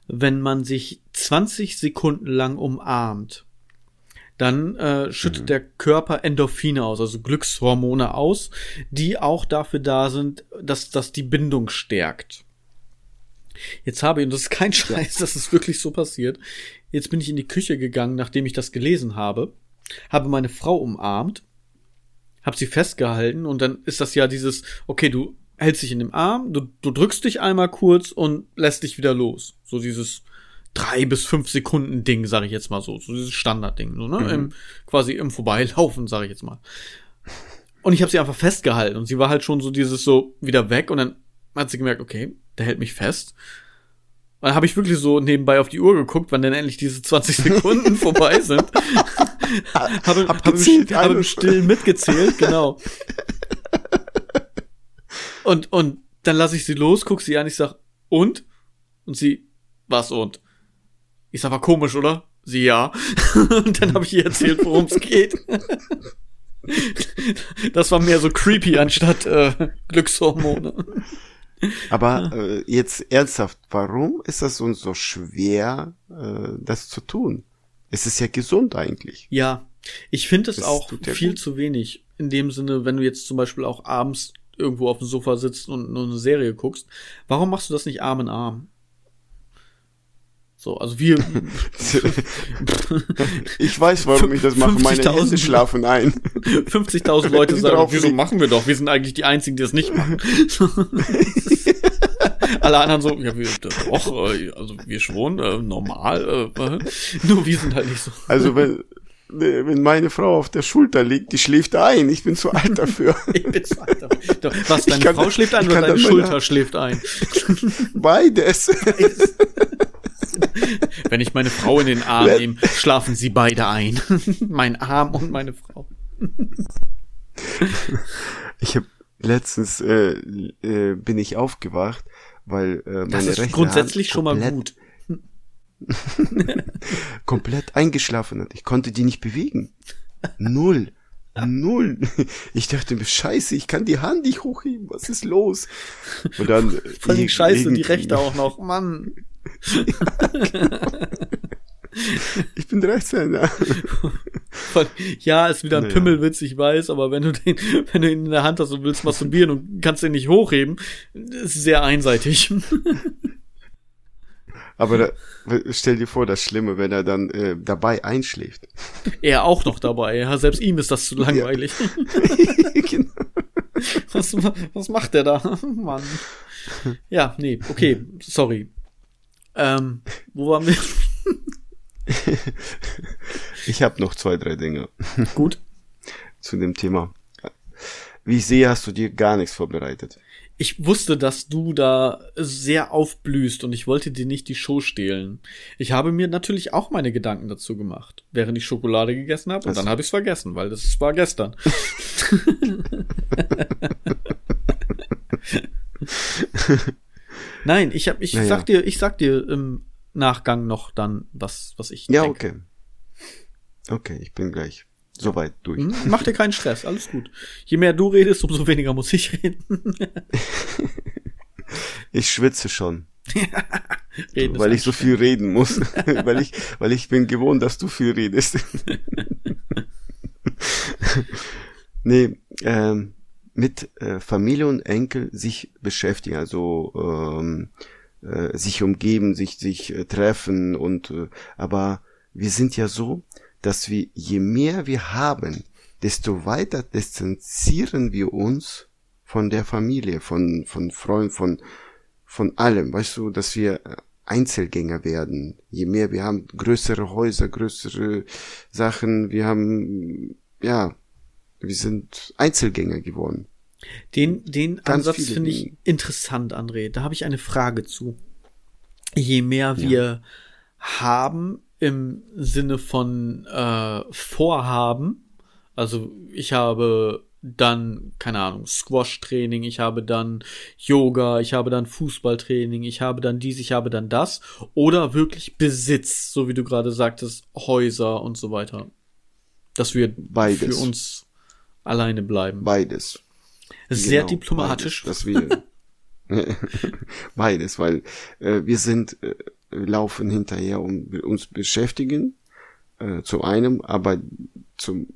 A: wenn man sich 20 Sekunden lang umarmt, dann äh, schüttet mhm. der Körper Endorphine aus, also Glückshormone aus, die auch dafür da sind, dass das die Bindung stärkt. Jetzt habe ich, und das ist kein Scheiß, das ist wirklich so passiert, jetzt bin ich in die Küche gegangen, nachdem ich das gelesen habe, habe meine Frau umarmt, habe sie festgehalten und dann ist das ja dieses, okay, du hältst dich in dem Arm, du, du drückst dich einmal kurz und lässt dich wieder los. So dieses, drei bis fünf Sekunden Ding, sage ich jetzt mal so, so dieses Standardding, so, ne? Mhm. Im, quasi im Vorbeilaufen, sage ich jetzt mal. Und ich habe sie einfach festgehalten und sie war halt schon so dieses so wieder weg und dann hat sie gemerkt, okay, der hält mich fest. Und dann habe ich wirklich so nebenbei auf die Uhr geguckt, wann denn endlich diese 20 Sekunden vorbei sind. habe hab, hab, im, hab im Stillen mitgezählt, genau. Und, und dann lasse ich sie los, guck sie an, ich sag, und? Und sie, was und? Ich sag, war komisch, oder? Sie ja. Und dann habe ich ihr erzählt, worum es geht. Das war mehr so creepy anstatt äh, Glückshormone.
B: Aber äh, jetzt ernsthaft, warum ist das uns so schwer, äh, das zu tun? Es ist ja gesund eigentlich.
A: Ja, ich finde es auch viel gut. zu wenig. In dem Sinne, wenn du jetzt zum Beispiel auch abends irgendwo auf dem Sofa sitzt und nur eine Serie guckst, warum machst du das nicht Arm in Arm? So, also wir.
B: ich weiß, warum ich das mache. Meine Hände schlafen ein.
A: 50.000 Leute sagen, wieso machen wir doch? Wir sind eigentlich die Einzigen, die das nicht machen. Alle anderen so, ja, wir, doch, äh, also wir schon, äh, normal, äh, nur wir sind halt nicht so.
B: Also wenn, wenn meine Frau auf der Schulter liegt, die schläft ein. Ich bin zu alt dafür. ich bin zu alt
A: dafür. Was, deine kann, Frau schläft ein oder deine Schulter schläft ein?
B: Beides. Beides.
A: Wenn ich meine Frau in den Arm nehme, schlafen sie beide ein. mein Arm und meine Frau.
B: ich habe letztens äh, äh, bin ich aufgewacht, weil äh, meine das ist
A: grundsätzlich Hand schon mal gut.
B: komplett eingeschlafen hat. Ich konnte die nicht bewegen. Null. Null. Ich dachte mir, scheiße, ich kann die Hand nicht hochheben. Was ist los?
A: Und dann. Voll die Scheiße, die rechte auch noch. Mann.
B: ich bin Rechtshänder.
A: Ja, ist wieder ein naja. Pimmelwitz, ich weiß, aber wenn du den, wenn du ihn in der Hand hast und willst masturbieren und kannst den nicht hochheben, ist sehr einseitig.
B: Aber da, stell dir vor, das Schlimme, wenn er dann äh, dabei einschläft.
A: Er auch noch dabei, ja, selbst ihm ist das zu langweilig. Ja. genau. was, was macht der da? Mann. Ja, nee, okay, sorry. Ähm, wo waren wir?
B: ich habe noch zwei, drei Dinge.
A: Gut.
B: Zu dem Thema. Wie ich sehe, hast du dir gar nichts vorbereitet.
A: Ich wusste, dass du da sehr aufblühst und ich wollte dir nicht die Show stehlen. Ich habe mir natürlich auch meine Gedanken dazu gemacht, während ich Schokolade gegessen habe und also. dann habe ich es vergessen, weil das war gestern. Nein, ich hab, ich naja. sag dir, ich sag dir im Nachgang noch dann, was, was ich
B: Ja, denke. okay. Okay, ich bin gleich soweit durch. Hm,
A: mach dir keinen Stress, alles gut. Je mehr du redest, umso weniger muss ich reden.
B: ich schwitze schon. weil ich so viel reden muss. weil ich, weil ich bin gewohnt, dass du viel redest. nee, ähm, mit äh, Familie und Enkel sich beschäftigen, also ähm, äh, sich umgeben, sich sich äh, treffen und äh, aber wir sind ja so, dass wir je mehr wir haben, desto weiter distanzieren wir uns von der Familie, von von Freunden, von von allem, weißt du, dass wir Einzelgänger werden. Je mehr wir haben, größere Häuser, größere Sachen, wir haben ja wir sind Einzelgänger geworden.
A: Den, den Ganz Ansatz finde ich interessant, André. Da habe ich eine Frage zu. Je mehr wir ja. haben im Sinne von äh, Vorhaben, also ich habe dann, keine Ahnung, Squash-Training, ich habe dann Yoga, ich habe dann Fußballtraining, ich habe dann dies, ich habe dann das. Oder wirklich Besitz, so wie du gerade sagtest, Häuser und so weiter. Dass wir
B: Beides.
A: für uns alleine bleiben.
B: Beides.
A: Sehr
B: Genau,
A: diplomatisch.
B: Beides, dass wir beides, weil äh, wir sind äh, laufen hinterher und uns beschäftigen äh, zu einem, aber zum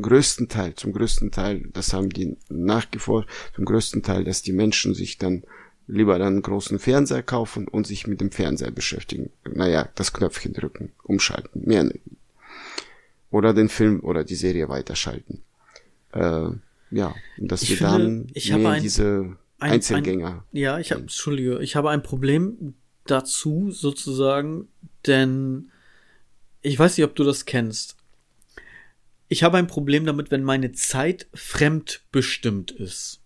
B: größten Teil, zum größten Teil, das haben die nachgeforscht, zum größten Teil, dass die Menschen sich dann lieber dann einen großen Fernseher kaufen und sich mit dem Fernseher beschäftigen. Naja, das Knöpfchen drücken, umschalten, mehr nicht. Oder den Film oder die Serie weiterschalten. Äh, ja, und dass
A: Ich
B: wir
A: finde,
B: dann mehr
A: ein-
B: diese
A: ein-
B: Einzelgänger.
A: Ja, ich habe, Entschuldige, ich habe ein Problem dazu sozusagen, denn ich weiß nicht, ob du das kennst. Ich habe ein Problem damit, wenn meine Zeit fremdbestimmt ist.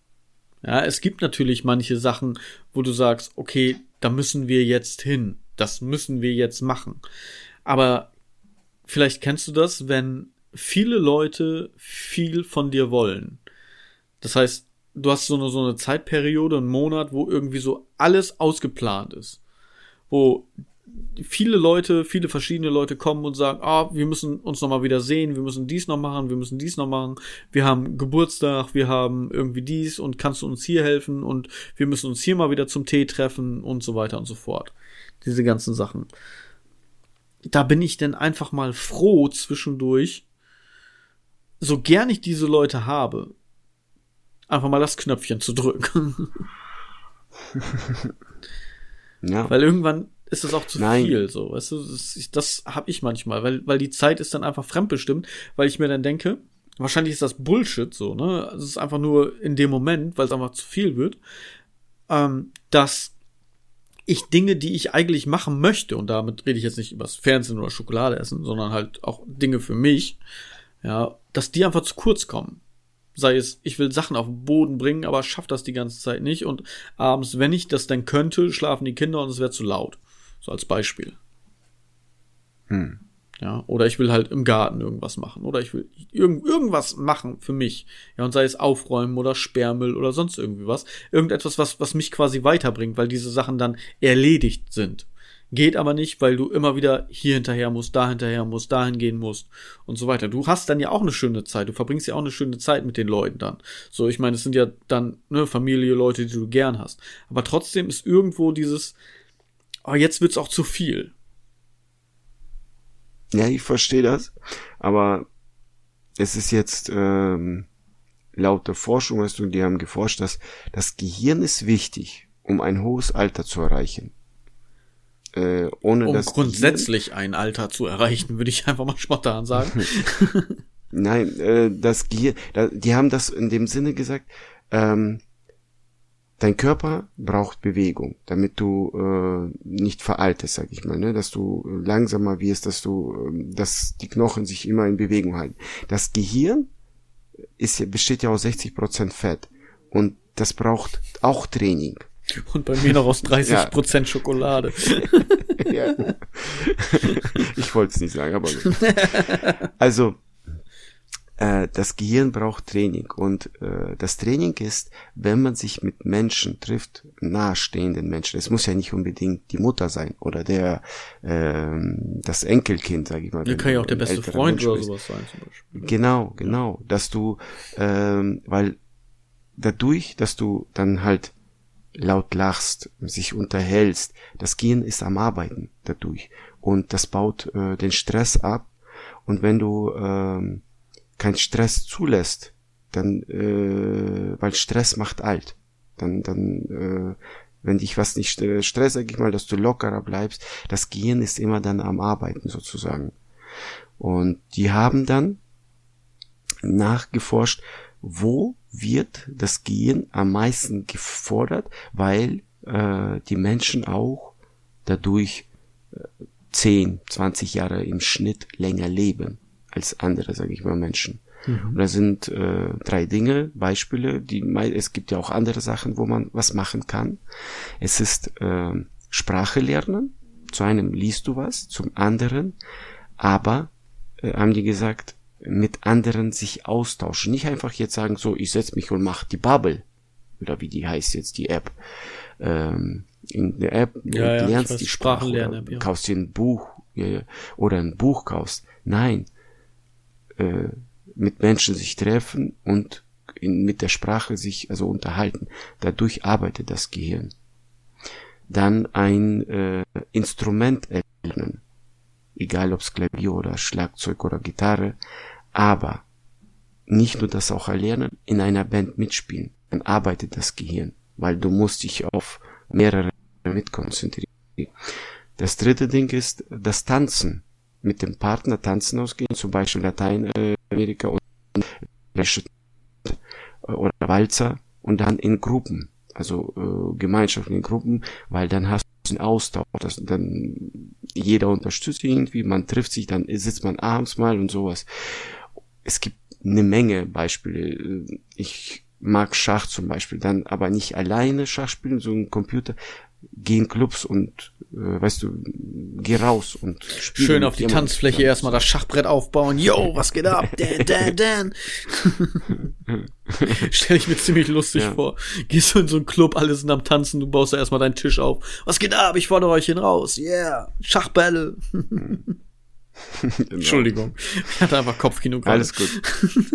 A: Ja, es gibt natürlich manche Sachen, wo du sagst, okay, da müssen wir jetzt hin. Das müssen wir jetzt machen. Aber vielleicht kennst du das, wenn viele Leute viel von dir wollen. Das heißt, du hast so eine, so eine Zeitperiode, einen Monat, wo irgendwie so alles ausgeplant ist. Wo viele Leute, viele verschiedene Leute kommen und sagen, ah, wir müssen uns noch mal wieder sehen, wir müssen dies noch machen, wir müssen dies noch machen, wir haben Geburtstag, wir haben irgendwie dies und kannst du uns hier helfen und wir müssen uns hier mal wieder zum Tee treffen und so weiter und so fort. Diese ganzen Sachen. Da bin ich denn einfach mal froh zwischendurch, so gern ich diese Leute habe, einfach mal das Knöpfchen zu drücken.
B: Ja.
A: Weil irgendwann ist es auch zu
B: Nein.
A: viel, so, weißt du, das, das habe ich manchmal, weil, weil die Zeit ist dann einfach fremdbestimmt, weil ich mir dann denke, wahrscheinlich ist das Bullshit so, ne, es ist einfach nur in dem Moment, weil es einfach zu viel wird, ähm, dass ich Dinge, die ich eigentlich machen möchte, und damit rede ich jetzt nicht übers Fernsehen oder Schokolade essen, sondern halt auch Dinge für mich, ja, dass die einfach zu kurz kommen. Sei es, ich will Sachen auf den Boden bringen, aber schaff das die ganze Zeit nicht. Und abends, wenn ich das denn könnte, schlafen die Kinder und es wäre zu laut. So als Beispiel.
B: Hm.
A: Ja, oder ich will halt im Garten irgendwas machen. Oder ich will irgend, irgendwas machen für mich. Ja, und sei es aufräumen oder Sperrmüll oder sonst irgendwie was. Irgendetwas, was, was mich quasi weiterbringt, weil diese Sachen dann erledigt sind. Geht aber nicht, weil du immer wieder hier hinterher musst, da hinterher musst, dahin gehen musst und so weiter. Du hast dann ja auch eine schöne Zeit. Du verbringst ja auch eine schöne Zeit mit den Leuten dann. So, ich meine, es sind ja dann ne, Familie, Leute, die du gern hast. Aber trotzdem ist irgendwo dieses, oh, jetzt wird's auch zu viel.
B: Ja, ich verstehe das, aber es ist jetzt ähm, laut der Forschung, weißt du, die haben geforscht, dass das Gehirn ist wichtig, um ein hohes Alter zu erreichen. Äh, ohne
A: um
B: das
A: grundsätzlich ein Alter zu erreichen, würde ich einfach mal spontan sagen.
B: Nein, äh, das Gehirn, da, die haben das in dem Sinne gesagt, ähm, dein Körper braucht Bewegung, damit du äh, nicht veraltest, sag ich mal, ne? dass du langsamer wirst, dass du, ähm, dass die Knochen sich immer in Bewegung halten. Das Gehirn ist ja, besteht ja aus 60% Fett und das braucht auch Training.
A: Und bei mir noch aus 30%
B: Ja.
A: Prozent Schokolade.
B: ja. Ich wollte es nicht sagen, aber gut. Also, äh, das Gehirn braucht Training und äh, das Training ist, wenn man sich mit Menschen trifft, nahestehenden Menschen. Es muss ja nicht unbedingt die Mutter sein oder der ähm, das Enkelkind, sag ich mal.
A: Der kann ja auch der beste Freund
B: Mensch
A: oder
B: bist.
A: sowas sein zum Beispiel.
B: Genau, genau. Dass du, ähm, weil dadurch, dass du dann halt laut lachst, sich unterhältst, das Gehirn ist am Arbeiten dadurch. Und das baut äh, den Stress ab. Und wenn du ähm, keinen Stress zulässt, dann, äh, weil Stress macht alt. Dann, dann, äh, wenn dich was nicht st- Stress, sag ich mal, dass du lockerer bleibst, das Gehirn ist immer dann am Arbeiten sozusagen. Und die haben dann nachgeforscht, wo wird das Gehirn am meisten gefordert, weil äh, die Menschen auch dadurch äh, 10, 20 Jahre im Schnitt länger leben als andere, sage ich mal, Menschen. Und da sind äh, drei Dinge, Beispiele, die es gibt ja auch andere Sachen, wo man was machen kann. Es ist äh, Sprache lernen. Zu einem liest du was, zum anderen, aber äh, haben die gesagt, mit anderen sich austauschen. Nicht einfach jetzt sagen, so, ich setz mich und mach die Bubble. Oder wie die heißt jetzt, die App. Ähm, in der App
A: Ja, ja,
B: lernst
A: weiß,
B: die Sprache. Oder
A: Sprachenlern-App, ja.
B: kaufst dir ein Buch ja, oder ein Buch kaufst. Nein. Äh, mit Menschen sich treffen und in, mit der Sprache sich also unterhalten. Dadurch arbeitet das Gehirn. Dann ein äh, Instrument erlernen. Egal ob es Klavier oder Schlagzeug oder Gitarre. Aber nicht nur das auch erlernen, in einer Band mitspielen. Dann arbeitet das Gehirn, weil du musst dich auf mehrere mit konzentrieren. Das dritte Ding ist das Tanzen. Mit dem Partner tanzen ausgehen, zum Beispiel Lateinamerika und oder Walzer und dann in Gruppen, also äh, gemeinschaftlichen Gruppen, weil dann hast du einen Austausch, das, dann jeder unterstützt irgendwie, man trifft sich, dann sitzt man abends mal und sowas. Es gibt eine Menge Beispiele. Ich mag Schach zum Beispiel, dann aber nicht alleine Schach spielen, so ein Computer, geh in Clubs und äh, weißt du, geh raus und spiel
A: Schön auf die Tanzfläche erstmal das Schachbrett aufbauen. Yo, was geht ab? Dan, dan, dan. Stell ich mir ziemlich lustig
B: Ja.
A: vor. Gehst du in so einen Club, alle sind am Tanzen, du baust da erstmal deinen Tisch auf. Was geht ab? Ich fordere euch hin raus. Yeah. Schachbälle.
B: Genau.
A: Entschuldigung. Ich hatte einfach Kopfkino gerade.
B: Alles gut.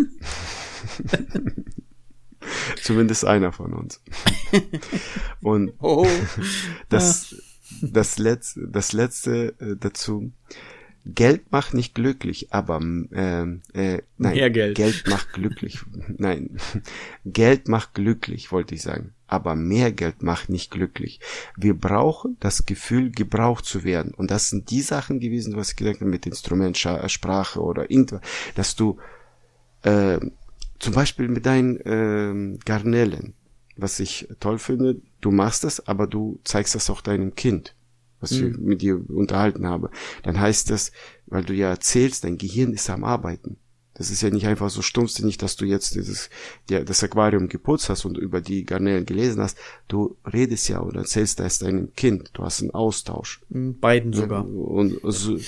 B: Zumindest einer von uns. Und
A: Oh.
B: das, das letzte, das letzte äh, dazu. Geld macht nicht glücklich, aber ähm, äh, nein,
A: Geld.
B: Geld macht glücklich. Nein, Geld macht glücklich, wollte ich sagen. Aber mehr Geld macht nicht glücklich. Wir brauchen das Gefühl, gebraucht zu werden. Und das sind die Sachen gewesen, was ich gesagt habe mit Instrument, Scha- Sprache oder irgendwas, dass du äh, zum Beispiel mit deinen ähm, Garnelen, was ich toll finde, du machst das, aber du zeigst das auch deinem Kind, was ich mit dir unterhalten habe. Dann heißt das, weil du ja erzählst, dein Gehirn ist am Arbeiten. Das ist ja nicht einfach so stumpfsinnig, dass du jetzt dieses, ja, das Aquarium geputzt hast und über die Garnelen gelesen hast. Du redest ja oder erzählst das deinem Kind. Du hast einen Austausch.
A: Beiden sogar.
B: Und so,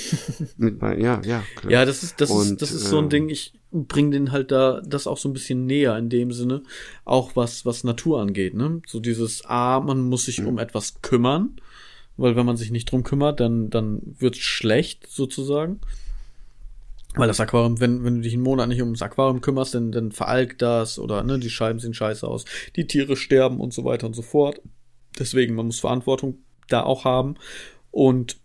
B: mit, ja, ja, klar.
A: Ja, das ist, das
B: Und,
A: ist, das ist so ein
B: ähm,
A: Ding, ich bring den halt da das auch so ein bisschen näher in dem Sinne, auch was, was Natur angeht, ne? So dieses, ah, man muss sich um etwas kümmern, weil wenn man sich nicht drum kümmert, dann, dann wird's schlecht, sozusagen. Weil das Aquarium, wenn, wenn du dich einen Monat nicht ums Aquarium kümmerst, dann, dann veralgt das oder ne, die Scheiben sehen scheiße aus, die Tiere sterben und so weiter und so fort. Deswegen, man muss Verantwortung da auch haben. Und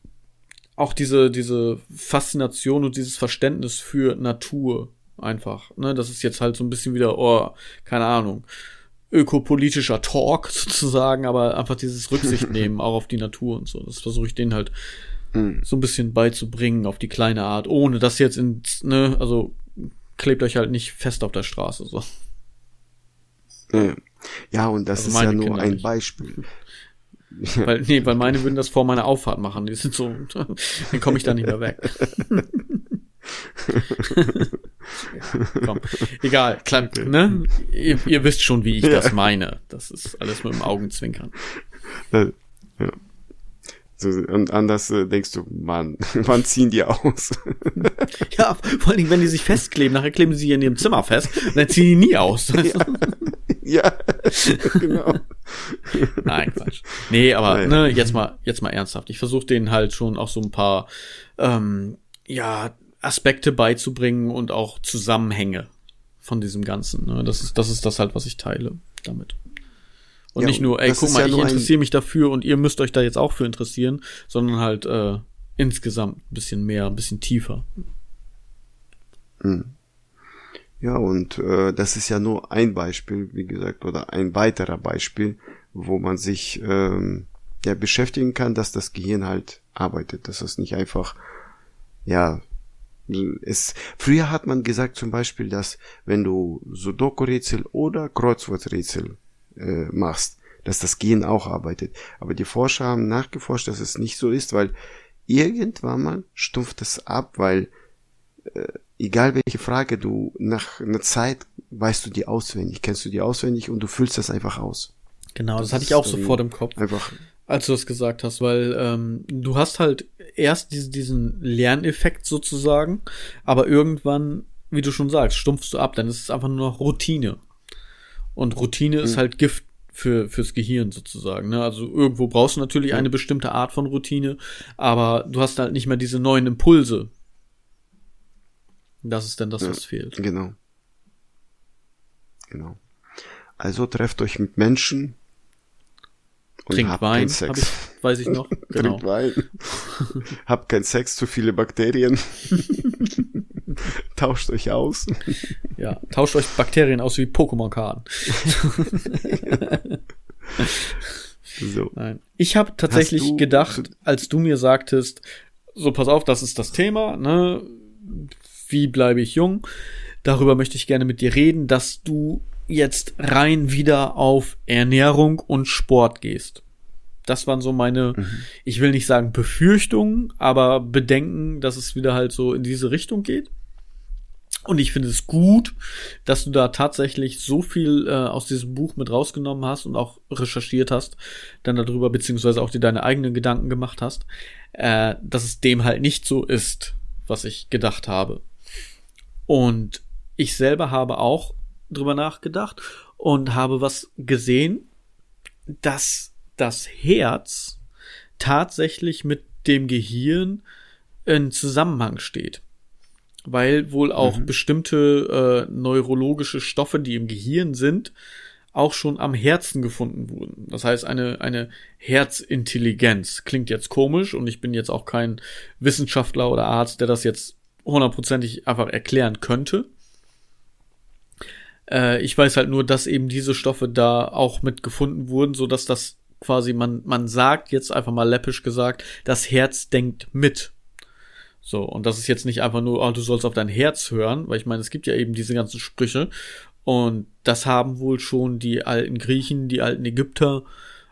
A: auch diese, diese Faszination und dieses Verständnis für Natur einfach. Ne? Das ist jetzt halt so ein bisschen wieder, oh, keine Ahnung, ökopolitischer Talk sozusagen, aber einfach dieses Rücksicht nehmen auch auf die Natur und so. Das versuche ich denen halt so ein bisschen beizubringen auf die kleine Art, ohne das jetzt ins, ne, also klebt euch halt nicht fest auf der Straße, so.
B: Ja, und das
A: Also
B: ist ja nur
A: Kinder
B: ein
A: nicht.
B: Beispiel.
A: Weil, nee, weil meine würden das vor meiner Auffahrt machen. Die sind so, dann komme ich da nicht mehr weg. Komm, egal, klar, ne? Ihr, ihr wisst schon, wie ich das meine. Das ist alles mit dem Augenzwinkern.
B: Ja. So, und anders äh, denkst du, Mann, wann ziehen die aus?
A: Ja, vor allen Dingen, wenn die sich festkleben, nachher kleben sie sich in ihrem Zimmer fest, und dann ziehen die nie aus.
B: ja, genau.
A: Nein, Quatsch. Nee, aber
B: Nein.
A: ne, jetzt mal, jetzt mal ernsthaft. Ich versuche denen halt schon auch so ein paar ähm, ja, Aspekte beizubringen und auch Zusammenhänge von diesem Ganzen. Ne? Das ist, das ist das halt, was ich teile damit. Und
B: Ja,
A: nicht nur, ey, guck mal,
B: ja
A: ich interessiere mich dafür und ihr müsst euch da jetzt auch für interessieren, sondern halt äh, insgesamt ein bisschen mehr, ein bisschen tiefer.
B: Ja, und äh, das ist ja nur ein Beispiel, wie gesagt, oder ein weiterer Beispiel, wo man sich ähm, ja beschäftigen kann, dass das Gehirn halt arbeitet, dass es nicht einfach ja es früher hat man gesagt zum Beispiel, dass wenn du Sudoku-Rätsel oder Kreuzworträtsel äh, machst, dass das Gehirn auch arbeitet. Aber die Forscher haben nachgeforscht, dass es nicht so ist, weil irgendwann mal stumpft es ab, weil äh, egal welche Frage du nach einer Zeit weißt du die auswendig, kennst du die auswendig und du füllst das einfach aus.
A: Genau, das,
B: Das
A: hatte ich auch so
B: dann
A: vor dem Kopf.
B: Einfach
A: als du das gesagt hast, weil ähm, du hast halt erst diese, diesen Lerneffekt sozusagen, aber irgendwann wie du schon sagst, stumpfst du ab, dann ist es einfach nur noch Routine. Und Routine
B: Mhm.
A: ist halt Gift für, fürs Gehirn sozusagen. Ne? Also irgendwo brauchst du natürlich
B: Ja.
A: eine bestimmte Art von Routine, aber du hast halt nicht mehr diese neuen Impulse. Das ist dann das,
B: Ja.
A: was fehlt.
B: Genau. Genau. Also trefft euch mit Menschen und
A: Trinkt
B: habt
A: Wein,
B: Sex.
A: ich, weiß ich noch. genau.
B: Trinkt Wein. habt keinen Sex, zu viele Bakterien. Tauscht euch aus.
A: Ja, tauscht euch Bakterien aus wie Pokémon-Karten.
B: So.
A: Nein. Ich habe tatsächlich
B: du-
A: gedacht, als du mir sagtest, so pass auf, das ist das Thema, ne? Wie bleibe ich jung? Darüber möchte ich gerne mit dir reden, dass du jetzt rein wieder auf Ernährung und Sport gehst. Das waren so meine, ich will nicht sagen Befürchtungen, aber Bedenken, dass es wieder halt so in diese Richtung geht. Und ich finde es gut, dass du da tatsächlich so viel äh, aus diesem Buch mit rausgenommen hast und auch recherchiert hast, dann darüber, beziehungsweise auch dir deine eigenen Gedanken gemacht hast, äh, dass es dem halt nicht so ist, was ich gedacht habe. Und ich selber habe auch drüber nachgedacht und habe was gesehen, dass das Herz tatsächlich mit dem Gehirn in Zusammenhang steht weil wohl auch bestimmte äh, neurologische Stoffe, die im Gehirn sind, auch schon am Herzen gefunden wurden. Das heißt, eine, eine Herzintelligenz. Klingt jetzt komisch und ich bin jetzt auch kein Wissenschaftler oder Arzt, der das jetzt hundertprozentig einfach erklären könnte. Äh, ich weiß halt nur, dass eben diese Stoffe da auch mit gefunden wurden, so dass das quasi man, man sagt jetzt einfach mal läppisch gesagt, das Herz denkt mit. So, und das ist jetzt nicht einfach nur, oh, du sollst auf dein Herz hören, weil ich meine, es gibt ja eben diese ganzen Sprüche. Und das haben wohl schon die alten Griechen, die alten Ägypter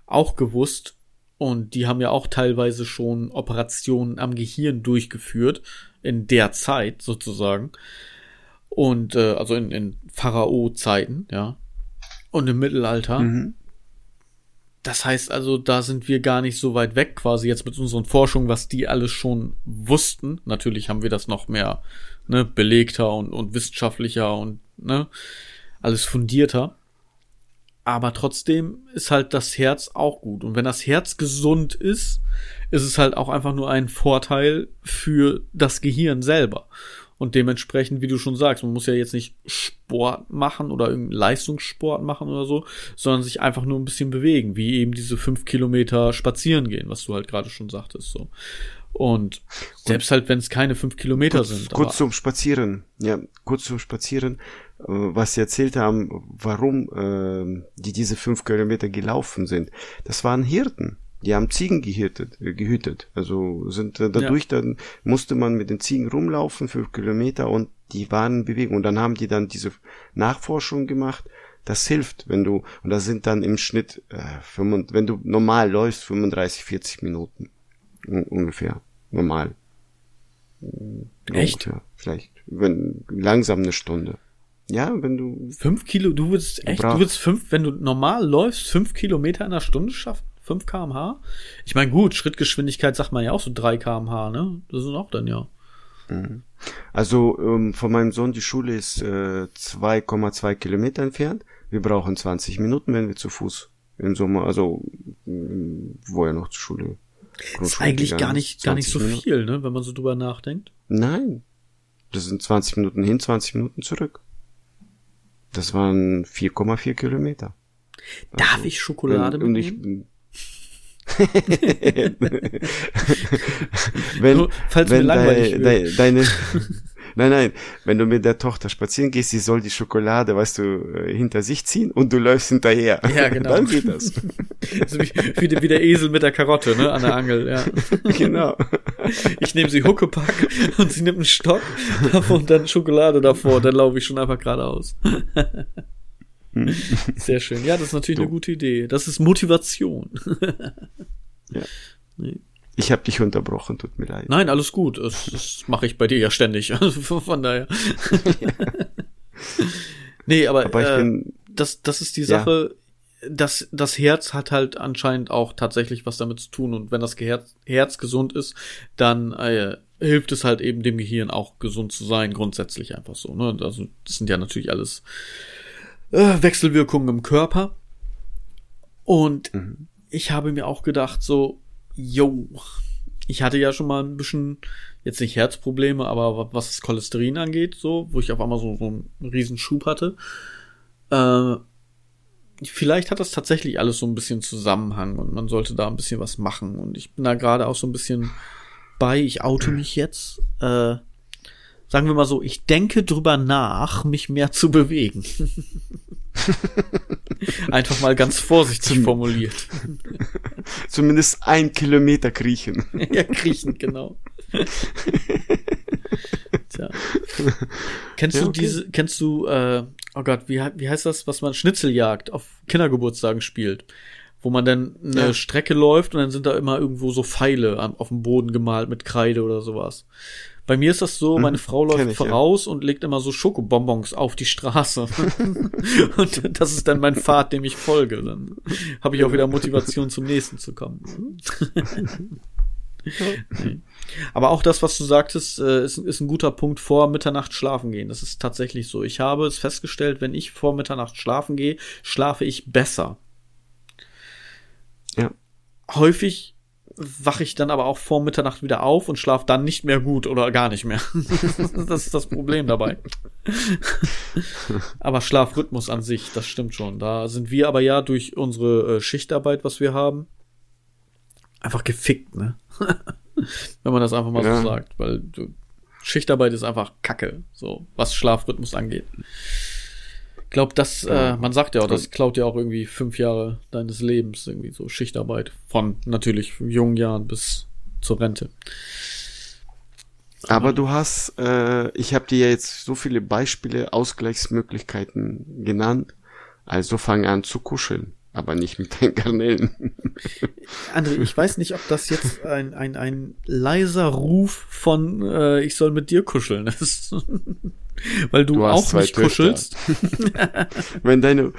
A: auch gewusst. Und die haben ja auch teilweise schon Operationen am Gehirn durchgeführt, in der Zeit sozusagen. Und äh, also in, in Pharao-Zeiten, ja. Und im Mittelalter.
B: Mhm.
A: Das heißt also, da sind wir gar nicht so weit weg quasi jetzt mit unseren Forschungen, was die alles schon wussten. Natürlich haben wir das noch mehr ne, belegter und, und wissenschaftlicher und ne, alles fundierter. Aber trotzdem ist halt das Herz auch gut. Und wenn das Herz gesund ist, ist es halt auch einfach nur ein Vorteil für das Gehirn selber. Und dementsprechend, wie du schon sagst, man muss ja jetzt nicht Sport machen oder irgendeinen Leistungssport machen oder so, sondern sich einfach nur ein bisschen bewegen, wie eben diese fünf Kilometer spazieren gehen, was du halt gerade schon sagtest, so. Und selbst halt, wenn es keine fünf Kilometer
B: kurz,
A: sind.
B: kurz zum Spazieren. Ja, kurz zum Spazieren. Äh, was sie erzählt haben, warum äh, die diese fünf Kilometer gelaufen sind. Das waren Hirten. Die haben Ziegen gehütet, äh, gehütet. Also sind äh, dadurch dann musste man mit den Ziegen rumlaufen, fünf Kilometer und die waren in Bewegung. Und dann haben die dann diese Nachforschung gemacht. Das hilft, wenn du, und das sind dann im Schnitt, äh, 35, wenn du normal läufst, 35, 40 Minuten. Un ungefähr. Normal.
A: Echt?
B: Ungefähr. Vielleicht. Wenn, langsam eine Stunde. Ja, wenn du,
A: Fünf Kilo, du würdest echt,
B: Brav.
A: du würdest fünf, wenn du normal läufst, fünf Kilometer in einer Stunde schaffen? 5 kmh? Ich meine, gut, Schrittgeschwindigkeit sagt man ja auch so 3 kmh, ne? Das sind auch dann ja.
B: also ähm, von meinem Sohn, die Schule ist äh, 2,2 Kilometer entfernt. Wir brauchen 20 Minuten, wenn wir zu Fuß im Sommer, also wo er noch zur Schule.
A: Ist eigentlich gar nicht, gar nicht
B: 20
A: so
B: Minuten.
A: viel, ne? Wenn man so drüber nachdenkt.
B: Nein. Das sind 20 Minuten hin, 20 Minuten zurück. Das waren 4,4 Kilometer.
A: Darf ich Schokolade
B: Wenn- und ich,
A: mitnehmen?
B: wenn,
A: Nur, falls mir
B: wenn
A: langweilig
B: dei-
A: wird.
B: dei- deine, nein, nein, wenn du mit der Tochter spazieren gehst, sie soll die Schokolade, weißt du, äh, hinter sich ziehen und du läufst hinterher.
A: Ja, genau.
B: Dann geht das.
A: Also wie, wie, der- wie der Esel mit der Karotte, ne? An der Angel, ja.
B: genau.
A: Ich nehme sie Huckepack und sie nimmt einen Stock und dann Schokolade davor, dann laufe ich schon einfach geradeaus. Sehr schön. Ja, das ist natürlich
B: Du.
A: eine gute Idee. Das ist Motivation.
B: Ja.
A: Nee.
B: Ich habe dich unterbrochen, tut mir leid.
A: Nein, alles gut. Das, das mache ich bei dir ja ständig. Also von daher. nee, aber,
B: Aber
A: äh,
B: bin,
A: das, das ist die
B: Ja.
A: Sache. Das, das Herz hat halt anscheinend auch tatsächlich was damit zu tun. Und wenn das Herz, Herz gesund ist, dann äh, hilft es halt eben dem Gehirn auch gesund zu sein, grundsätzlich einfach so. Ne? Also das sind ja natürlich alles äh, Wechselwirkungen im Körper. Und mhm. ich habe mir auch gedacht, so, yo, ich hatte ja schon mal ein bisschen, jetzt nicht Herzprobleme, aber was das Cholesterin angeht, so, wo ich auf einmal so, so einen riesen Schub hatte. Äh, vielleicht hat das tatsächlich alles so ein bisschen Zusammenhang und man sollte da ein bisschen was machen. Und ich bin da gerade auch so ein bisschen bei, ich oute mich jetzt. Äh, sagen wir mal so, ich denke drüber nach, mich mehr zu bewegen. Einfach mal ganz vorsichtig formuliert.
B: Zumindest ein Kilometer kriechen.
A: ja, kriechen, genau. Tja. Kennst ja, okay. du diese, kennst du, äh, oh Gott, wie, wie heißt das, was man Schnitzeljagd auf Kindergeburtstagen spielt? Wo man dann eine ja. Strecke läuft und dann sind da immer irgendwo so Pfeile auf dem Boden gemalt mit Kreide oder sowas. Bei mir ist das so, meine hm, Frau läuft ich, voraus ja. und legt immer so Schokobonbons auf die Straße. und das ist dann mein Pfad, dem ich folge. Dann habe ich auch wieder Motivation zum nächsten zu kommen. Aber auch das, was du sagtest, äh, ist, ist ein guter Punkt vor Mitternacht schlafen gehen. Das ist tatsächlich so. Ich habe es festgestellt, wenn ich vor Mitternacht schlafen gehe, schlafe ich besser.
B: Ja.
A: Häufig wache ich dann aber auch vor Mitternacht wieder auf und schlafe dann nicht mehr gut oder gar nicht mehr. das ist das Problem dabei. aber Schlafrhythmus an sich, das stimmt schon. Da sind wir aber ja durch unsere äh, Schichtarbeit, was wir haben, einfach gefickt, ne? Wenn man das einfach mal ja. so sagt, weil du, Schichtarbeit ist einfach Kacke, so was Schlafrhythmus angeht. Ich glaube, das, ja. äh, man sagt ja auch, das klaut ja auch irgendwie fünf Jahre deines Lebens, irgendwie so Schichtarbeit. Von natürlich jungen Jahren bis zur Rente.
B: Aber du hast, äh, ich habe dir jetzt so viele Beispiele, Ausgleichsmöglichkeiten genannt. Also fang an zu kuscheln aber nicht mit den Garnelen.
A: André, ich weiß nicht, ob das jetzt ein, ein, ein leiser Ruf von äh, ich soll mit dir kuscheln ist. Weil du, du auch nicht Töchter. kuschelst.
B: Wenn deine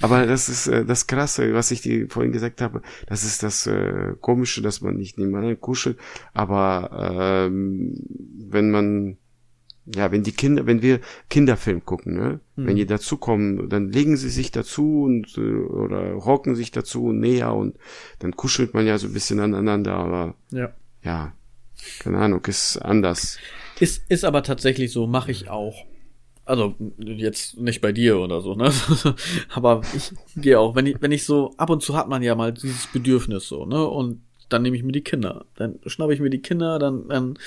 B: aber das ist äh, das krasse, was ich dir vorhin gesagt habe, das ist das äh, komische, dass man nicht nebeneinander kuschelt, aber ähm, wenn man ja, wenn die Kinder, wenn wir Kinderfilm gucken, ne? Hm. Wenn die dazukommen, dann legen sie sich dazu und äh, oder hocken sich dazu näher und dann kuschelt man ja so ein bisschen aneinander, aber
A: ja,
B: ja keine Ahnung, ist anders.
A: Ist, ist aber tatsächlich so, mache ich auch. Also jetzt nicht bei dir oder so, ne? aber ich gehe auch, wenn ich, wenn ich so, ab und zu hat man ja mal dieses Bedürfnis so, ne? Und dann nehme ich mir die Kinder. Dann schnappe ich mir die Kinder, dann, dann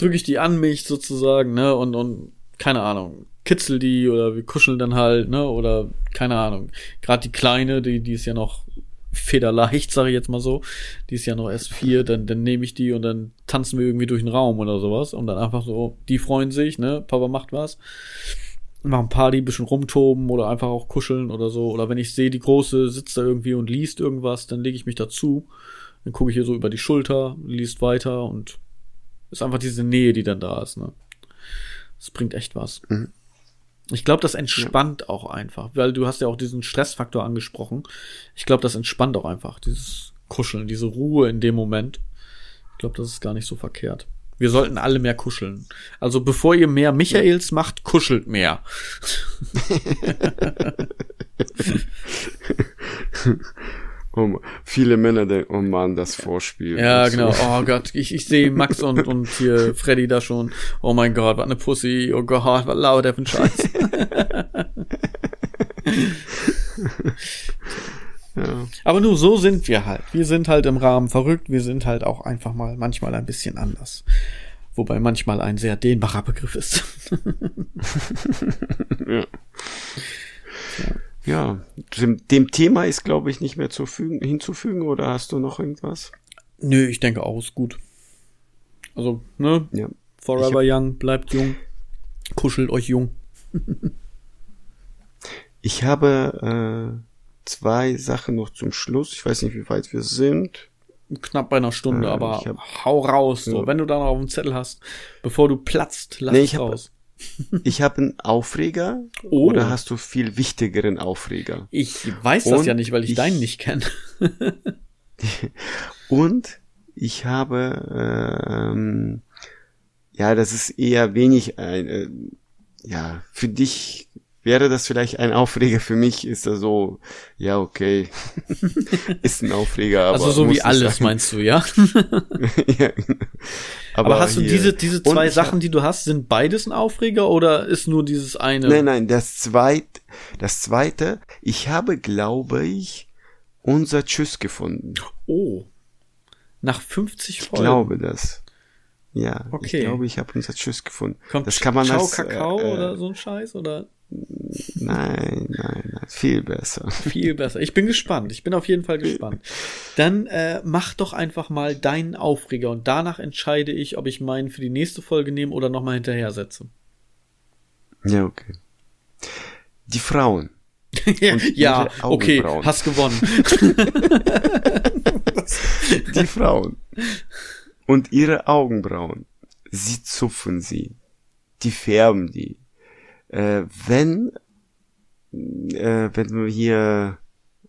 A: drücke ich die an mich sozusagen, ne, und, und keine Ahnung, kitzel die oder wir kuscheln dann halt, ne, oder keine Ahnung. Gerade die Kleine, die, die ist ja noch federleicht, sage ich jetzt mal so. Die ist ja noch erst vier, dann, dann nehme ich die und dann tanzen wir irgendwie durch den Raum oder sowas und dann einfach so, die freuen sich, ne, Papa macht was. Machen Party, bisschen rumtoben oder einfach auch kuscheln oder so. Oder wenn ich sehe, die Große sitzt da irgendwie und liest irgendwas, dann lege ich mich dazu. Dann gucke ich hier so über die Schulter, liest weiter und ist einfach diese Nähe, die dann da ist, ne? Das bringt echt was. Mhm. Ich glaube, das entspannt ja. auch einfach, weil du hast ja auch diesen Stressfaktor angesprochen. Ich glaube, das entspannt auch einfach, dieses Kuscheln, diese Ruhe in dem Moment. Ich glaube, das ist gar nicht so verkehrt. Wir sollten alle mehr kuscheln. Also bevor ihr mehr Michaels macht, kuschelt mehr.
B: Oh, viele Männer denken, oh Mann, das Vorspiel.
A: Ja, genau. So. Oh Gott, ich, ich sehe Max und, und hier Freddy da schon. Oh mein Gott, was eine Pussy. Oh Gott, was lauert der für ein Scheiß. ja. Aber nur so sind wir halt. Wir sind halt im Rahmen verrückt. Wir sind halt auch einfach mal manchmal ein bisschen anders. Wobei manchmal ein sehr dehnbarer Begriff ist.
B: ja. ja. Ja, dem, dem Thema ist, glaube ich, nicht mehr zu fügen, hinzufügen oder hast du noch irgendwas?
A: Nö, ich denke auch, ist gut. Also, ne? Ja. Forever hab, young, bleibt jung, kuschelt euch jung.
B: ich habe äh, zwei Sachen noch zum Schluss. Ich weiß nicht, wie weit wir sind.
A: Knapp bei einer Stunde, äh, aber hab, hau raus. So. Wenn du da noch auf dem Zettel hast, bevor du platzt, lass nee, es raus.
B: Ich habe einen Aufreger oh. oder hast du viel wichtigeren Aufreger?
A: Ich weiß das ja nicht, weil ich, ich deinen nicht kenne.
B: und ich habe ähm, ja, das ist eher wenig ein, äh, ja, für dich wäre das vielleicht ein Aufreger. Für mich ist das so, ja, okay, ist ein Aufreger. Aber
A: also so wie alles sein. meinst du, ja? ja aber, aber, hast du diese, diese zwei Sachen, die du hast, sind beides ein Aufreger oder ist nur dieses eine?
B: Nein, nein, das zweite, das zweite, ich habe, glaube ich, unser Tschüss gefunden.
A: Oh. Nach 50
B: Folgen. Ich glaube das. Ja, okay. ich glaube, ich habe unser Tschüss gefunden.
A: Kommt
B: das
A: kann man Ciao als, Kakao äh, oder so ein Scheiß oder?
B: Nein, nein, nein, viel besser.
A: Viel besser. Ich bin gespannt. Ich bin auf jeden Fall gespannt. Dann äh, mach doch einfach mal deinen Aufreger und danach entscheide ich, ob ich meinen für die nächste Folge nehme oder nochmal hinterher setze.
B: Ja, okay. Die Frauen.
A: ja, okay, hast gewonnen.
B: die Frauen und ihre Augenbrauen. Sie zupfen sie, die färben die. Äh, wenn äh, wenn hier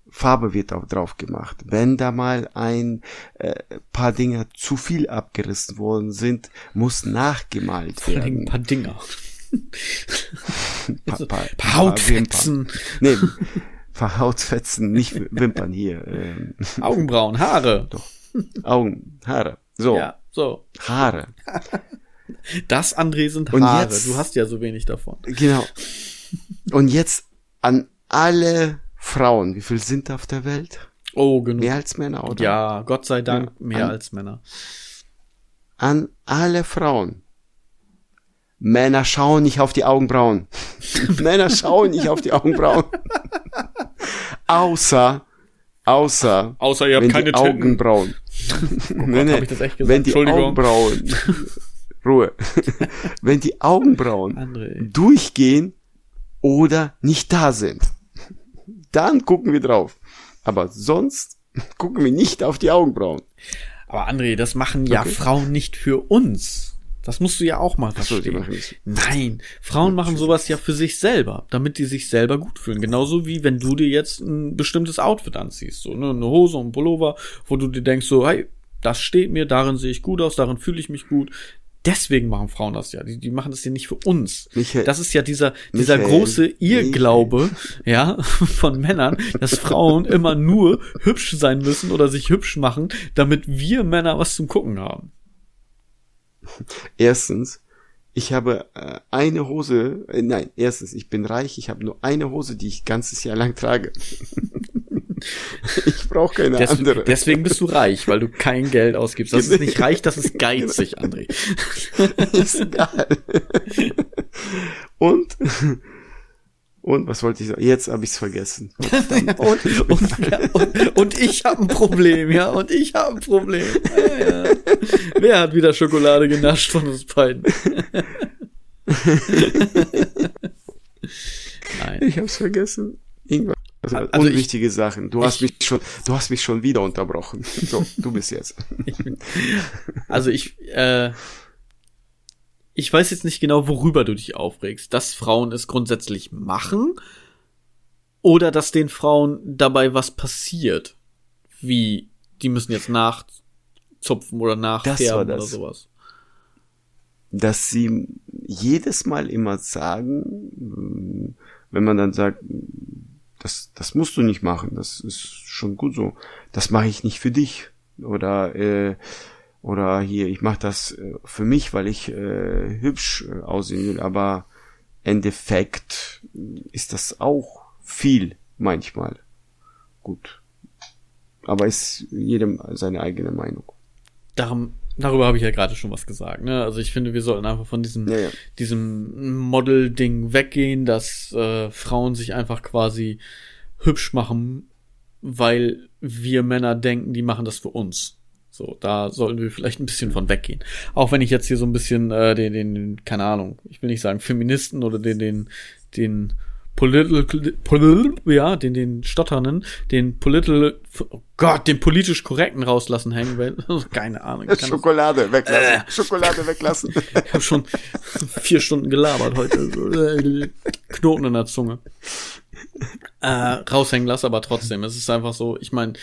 B: Farbe wird auch drauf gemacht. Wenn da mal ein äh, paar Dinger zu viel abgerissen worden sind, muss nachgemalt werden.
A: Ein paar Dinger.
B: pa, pa, pa, pa Hautfetzen. Nee, paar Hautfetzen, nicht Wimpern hier. Ähm.
A: Augenbrauen, Haare.
B: Doch. Augen, Haare. So. Ja,
A: so.
B: Haare.
A: Das, André, sind Haare. Jetzt, du hast ja so wenig davon.
B: Genau. Und jetzt an alle Frauen. Wie viel sind auf der Welt?
A: Oh, genug.
B: Mehr als Männer, oder?
A: Ja, Gott sei Dank ja, mehr an, als Männer.
B: An alle Frauen. Männer schauen nicht auf die Augenbrauen. Männer schauen nicht auf die Augenbrauen. außer, außer,
A: außer ihr habt keine
B: Augenbrauen.
A: oh Gott, nee, nee,
B: wenn die Augenbrauen, Ruhe, wenn die Augenbrauen André. durchgehen oder nicht da sind, dann gucken wir drauf. Aber sonst gucken wir nicht auf die Augenbrauen.
A: Aber André, das machen ja okay. Frauen nicht für uns. Das musst du ja auch mal verstehen. So, Nein, Frauen machen sowas ja für sich selber, damit die sich selber gut fühlen. Genauso wie wenn du dir jetzt ein bestimmtes Outfit anziehst, so ne, eine Hose und ein Pullover, wo du dir denkst so, hey, das steht mir, darin sehe ich gut aus, darin fühle ich mich gut. Deswegen machen Frauen das ja. Die, die machen das ja nicht für uns. Michael, das ist ja dieser, dieser Michael, große Irrglaube, Michael. ja, von Männern, dass Frauen immer nur hübsch sein müssen oder sich hübsch machen, damit wir Männer was zum Gucken haben.
B: Erstens, ich habe äh, eine Hose, äh, nein, erstens, ich bin reich, ich habe nur eine Hose, die ich ganzes Jahr lang trage. ich brauche keine Des, andere.
A: Deswegen bist du reich, weil du kein Geld ausgibst. Das ist nicht reich, das ist geizig, André.
B: ist egal. Und und was wollte ich sagen? Jetzt habe ich es vergessen.
A: und, und, ja, und, und, ich habe ein Problem, ja. Und ich habe ein Problem. Ja, ja. Wer hat wieder Schokolade genascht von uns beiden?
B: Nein. Ich habe es vergessen. Irgendwas. Also, also unwichtige ich, Sachen. Du hast mich schon, du hast mich schon wieder unterbrochen. So, du bist jetzt.
A: also ich, äh, ich weiß jetzt nicht genau, worüber du dich aufregst. Dass Frauen es grundsätzlich machen oder dass den Frauen dabei was passiert. Wie, die müssen jetzt nachzupfen oder nachfärben oder sowas.
B: Dass sie jedes Mal immer sagen, wenn man dann sagt, das, das musst du nicht machen, das ist schon gut so, das mache ich nicht für dich. Oder äh, oder hier, ich mache das äh, für mich, weil ich äh, hübsch äh, aussehen will, aber Endeffekt ist das auch viel manchmal. Gut. Aber ist jedem seine eigene Meinung.
A: Darum, darüber habe ich ja gerade schon was gesagt. Ne? Also ich finde, wir sollten einfach von diesem, ja, ja. diesem Model-Ding weggehen, dass äh, Frauen sich einfach quasi hübsch machen, weil wir Männer denken, die machen das für uns. So, da sollten wir vielleicht ein bisschen von weggehen. Auch wenn ich jetzt hier so ein bisschen äh, den, den, keine Ahnung, ich will nicht sagen Feministen oder den, den, den political, political ja, den, den Stotternen, den political, oh Gott, den politisch korrekten rauslassen hängen, weil, keine Ahnung.
B: Schokolade weglassen. Äh, Schokolade weglassen.
A: ich habe schon vier Stunden gelabert heute. Knoten in der Zunge. Äh, raushängen lassen, aber trotzdem, es ist einfach so, ich meine,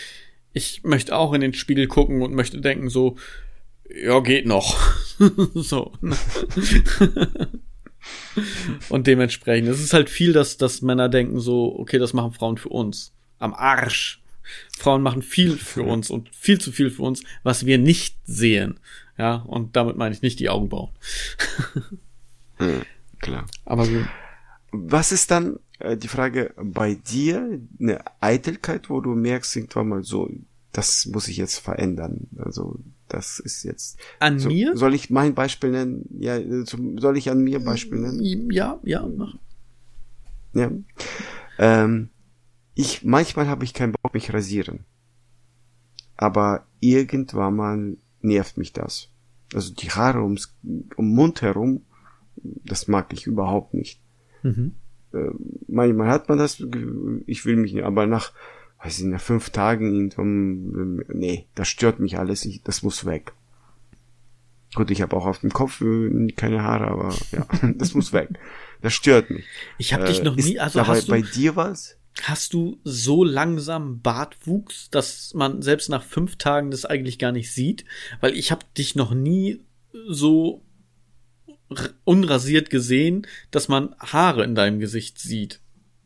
A: ich möchte auch in den Spiegel gucken und möchte denken so, ja, geht noch. so. Und dementsprechend, es ist halt viel, dass, dass Männer denken so, okay, das machen Frauen für uns. Am Arsch. Frauen machen viel für uns und viel zu viel für uns, was wir nicht sehen. Ja, und damit meine ich nicht die Augenbrauen.
B: Hm, klar.
A: Aber gut.
B: Was ist dann äh, die Frage bei dir eine Eitelkeit, wo du merkst irgendwann mal so, das muss ich jetzt verändern. Also das ist jetzt.
A: An
B: so,
A: mir?
B: Soll ich mein Beispiel nennen? Ja, soll ich an mir Beispiel nennen?
A: Ja, ja, mach.
B: Ja. Ähm, ich manchmal habe ich keinen Bock mich rasieren, aber irgendwann mal nervt mich das. Also die Haare ums um Mund herum, das mag ich überhaupt nicht.
A: Mhm.
B: Äh, manchmal hat man das, ich will mich nicht, aber nach weiß ich, nach fünf Tagen irgendwann, nee, das stört mich alles, ich, das muss weg. Gut, ich habe auch auf dem Kopf äh, keine Haare, aber ja, das muss weg. Das stört mich.
A: Ich habe äh, dich noch nie, also
B: dabei,
A: hast du,
B: bei dir was?
A: Hast du so langsam Bartwuchs, dass man selbst nach fünf Tagen das eigentlich gar nicht sieht? Weil ich habe dich noch nie so unrasiert gesehen, dass man Haare in deinem Gesicht sieht.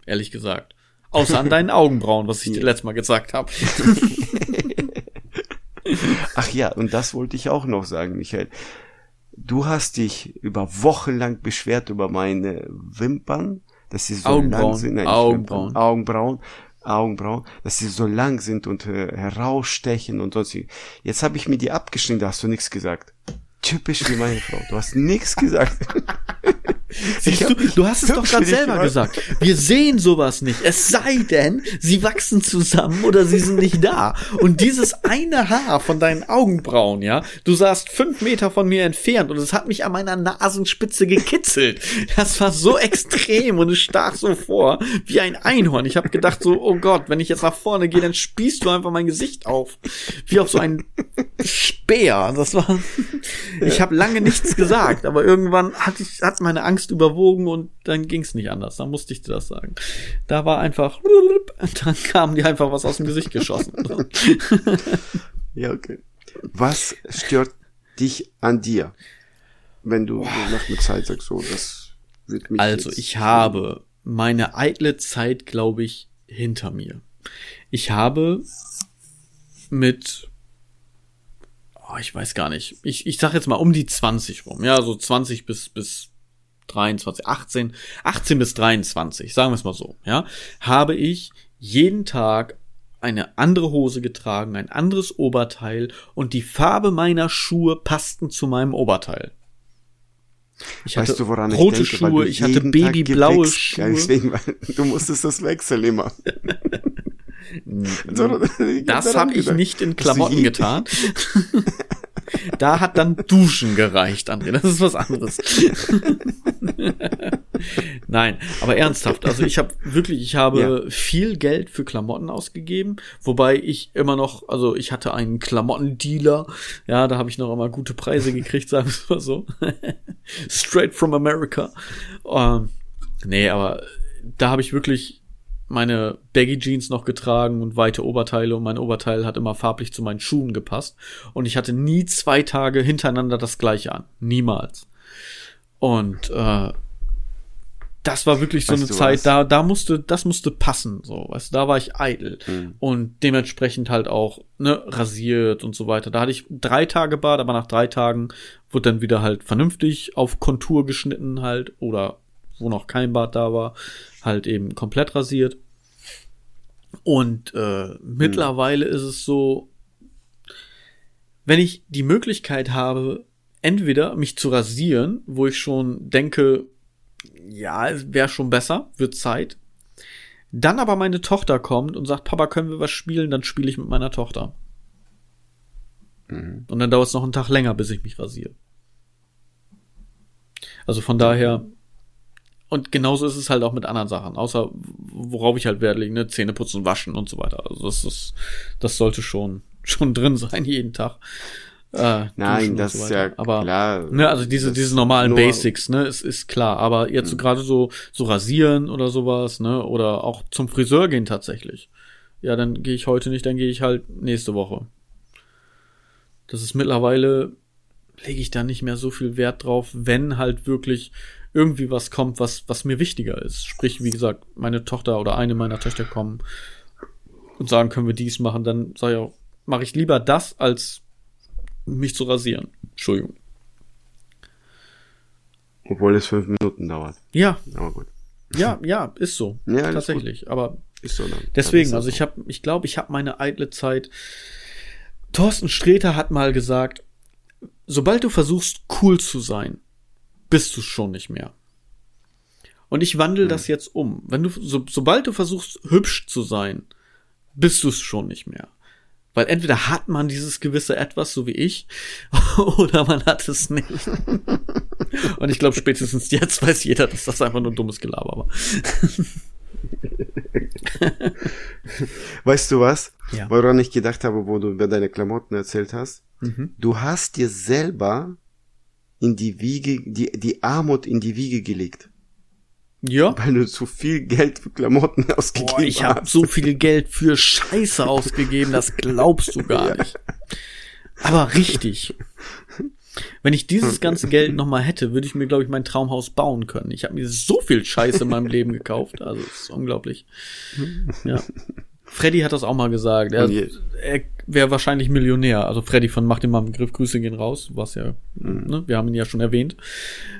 A: Ehrlich gesagt. Außer an deinen Augenbrauen, was ich dir letztes Mal gesagt habe.
B: Ach ja, und das wollte ich auch noch sagen, Michael. Du hast dich über Wochen lang beschwert über meine Wimpern, dass sie so
A: Augenbrauen,
B: lang sind. Nein,
A: Augenbrauen.
B: Wimpern, Augenbrauen. Augenbrauen, dass sie so lang sind und äh, herausstechen und sonst. Jetzt habe ich mir die abgeschnitten, da hast du nichts gesagt. Typisch wie meine Frau. Du hast nichts gesagt.
A: Siehst du, du hast es doch gerade selber gesagt. Wir sehen sowas nicht. Es sei denn, sie wachsen zusammen oder sie sind nicht da. Und dieses eine Haar von deinen Augenbrauen, ja, du saßt fünf Meter von mir entfernt und es hat mich an meiner Nasenspitze gekitzelt. Das war so extrem und es stach so vor wie ein Einhorn. Ich habe gedacht so, oh Gott, wenn ich jetzt nach vorne gehe, dann spießt du einfach mein Gesicht auf. Wie auf so ein Speer. Das war, ich habe lange nichts gesagt, aber irgendwann hatte ich, hat meine Angst überwogen und dann ging es nicht anders. Dann musste ich dir das sagen. Da war einfach, dann kam dir einfach was aus dem Gesicht geschossen.
B: ja, okay. Was stört dich an dir, wenn du nach einer Zeit sagst, so, das wird mich
A: Also, ich habe meine eitle Zeit, glaube ich, hinter mir. Ich habe mit oh, ich weiß gar nicht. Ich, ich sag jetzt mal um die 20 rum. Ja, so 20 bis, bis 23, 18, 18 bis 23, sagen wir es mal so, ja, habe ich jeden Tag eine andere Hose getragen, ein anderes Oberteil und die Farbe meiner Schuhe passten zu meinem Oberteil. Ich
B: weißt
A: hatte
B: du, woran
A: rote
B: ich denke?
A: Schuhe, ich hatte babyblaue Schuhe.
B: Deswegen, du musstest das wechseln immer.
A: das habe ich nicht in Klamotten getan. da hat dann Duschen gereicht, André. Das ist was anderes. Nein, aber ernsthaft. Also ich habe wirklich, ich habe ja. viel Geld für Klamotten ausgegeben, wobei ich immer noch, also ich hatte einen Klamottendealer. Ja, da habe ich noch immer gute Preise gekriegt, sagen wir mal so. Straight from America. Ähm, nee, aber da habe ich wirklich meine Baggy Jeans noch getragen und weite Oberteile und mein Oberteil hat immer farblich zu meinen Schuhen gepasst und ich hatte nie zwei Tage hintereinander das gleiche an, niemals. Und äh, das war wirklich so weißt eine Zeit, was? da da musste das musste passen, so, weißt du, da war ich eitel mhm. und dementsprechend halt auch ne rasiert und so weiter. Da hatte ich drei Tage Bart, aber nach drei Tagen wurde dann wieder halt vernünftig auf Kontur geschnitten halt oder wo noch kein Bart da war, halt eben komplett rasiert. Und äh, hm. mittlerweile ist es so, wenn ich die Möglichkeit habe, entweder mich zu rasieren, wo ich schon denke, ja, es wäre schon besser, wird Zeit. Dann aber meine Tochter kommt und sagt, Papa, können wir was spielen? Dann spiele ich mit meiner Tochter. Mhm. Und dann dauert es noch einen Tag länger, bis ich mich rasiere. Also von daher und genauso ist es halt auch mit anderen Sachen, außer worauf ich halt Wert lege, ne, Zähne putzen, waschen und so weiter. Also das ist, das sollte schon, schon drin sein jeden Tag.
B: Äh, Nein, das so ist ja
A: aber,
B: klar.
A: Ne, also diese, diese normalen Basics, ne, ist, ist klar. Aber jetzt so mhm. gerade so, so rasieren oder sowas, ne, oder auch zum Friseur gehen tatsächlich. Ja, dann gehe ich heute nicht, dann gehe ich halt nächste Woche. Das ist mittlerweile lege ich da nicht mehr so viel Wert drauf, wenn halt wirklich irgendwie was kommt, was, was mir wichtiger ist. Sprich, wie gesagt, meine Tochter oder eine meiner Töchter kommen und sagen, können wir dies machen, dann sage ich auch, mache ich lieber das, als mich zu rasieren. Entschuldigung.
B: Obwohl es fünf Minuten dauert.
A: Ja.
B: Aber gut.
A: Ja, ja, ist so.
B: Ja,
A: Tatsächlich. Aber
B: ist so dann.
A: deswegen, also ich habe, ich glaube, ich habe meine eitle Zeit. Thorsten Sträter hat mal gesagt, sobald du versuchst, cool zu sein, bist du schon nicht mehr. Und ich wandle hm. das jetzt um. Wenn du, so, sobald du versuchst, hübsch zu sein, bist du es schon nicht mehr. Weil entweder hat man dieses gewisse Etwas, so wie ich, oder man hat es nicht. Und ich glaube, spätestens jetzt weiß jeder, dass das einfach nur dummes Gelaber war.
B: weißt du was?
A: Ja.
B: Woran ich gedacht habe, wo du über deine Klamotten erzählt hast?
A: Mhm.
B: Du hast dir selber in die Wiege, die, die Armut in die Wiege gelegt.
A: Ja.
B: Weil du zu viel Geld für Klamotten ausgegeben
A: Boah, ich habe so viel Geld für Scheiße ausgegeben, das glaubst du gar nicht. Aber richtig. Wenn ich dieses ganze Geld nochmal hätte, würde ich mir, glaube ich, mein Traumhaus bauen können. Ich habe mir so viel Scheiße in meinem Leben gekauft. Also, das ist unglaublich. Ja. Freddy hat das auch mal gesagt. Er, er wäre wahrscheinlich Millionär. Also Freddy von Macht dir mal einen Begriff, Grüße gehen raus, was ja,
B: Mhm.
A: ne, wir haben ihn ja schon erwähnt,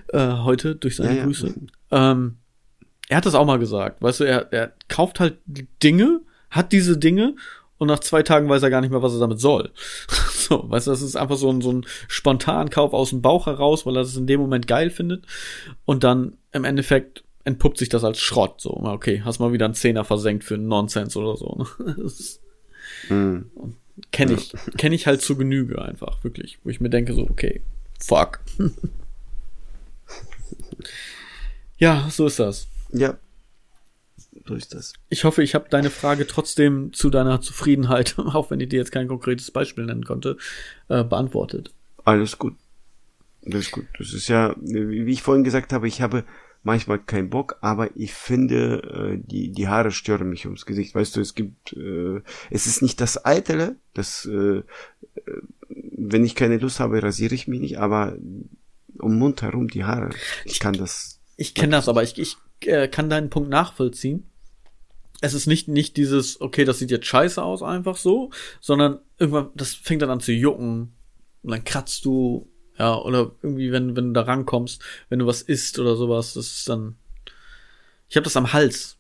A: äh, heute durch seine
B: Ja, ja.
A: Grüße. Ähm, er hat das auch mal gesagt. Weißt du, er, er kauft halt Dinge, hat diese Dinge und nach zwei Tagen weiß er gar nicht mehr, was er damit soll. so, weißt du, das ist einfach so ein, so ein Spontankauf aus dem Bauch heraus, weil er es in dem Moment geil findet. Und dann im Endeffekt entpuppt sich das als Schrott. So, okay, hast mal wieder einen Zehner versenkt für einen Nonsens oder so. ne? Ist-
B: Mhm.
A: Kenne ich, kenne ich halt zu Genüge einfach, wirklich. Wo ich mir denke, so, okay, fuck. ja, so ist das.
B: Ja. So ist das.
A: Ich hoffe, ich habe deine Frage trotzdem zu deiner Zufriedenheit, auch wenn ich dir jetzt kein konkretes Beispiel nennen konnte, äh, beantwortet.
B: Alles gut. Das ist gut. Das ist ja, wie ich vorhin gesagt habe, ich habe manchmal keinen Bock, aber ich finde, äh, die, die Haare stören mich ums Gesicht. Weißt du, es gibt, äh, es ist nicht das Eitle, das, äh, äh, wenn ich keine Lust habe, rasiere ich mich nicht, aber um Mund herum die Haare, ich kann das.
A: Ich kenne das, aber ich, ich äh, kann deinen Punkt nachvollziehen. Es ist nicht, nicht dieses, okay, das sieht jetzt scheiße aus, einfach so, sondern irgendwann, das fängt dann an zu jucken und dann kratzt du, ja, oder irgendwie, wenn, wenn du da rankommst, wenn du was isst oder sowas, das ist dann. Ich habe das am Hals.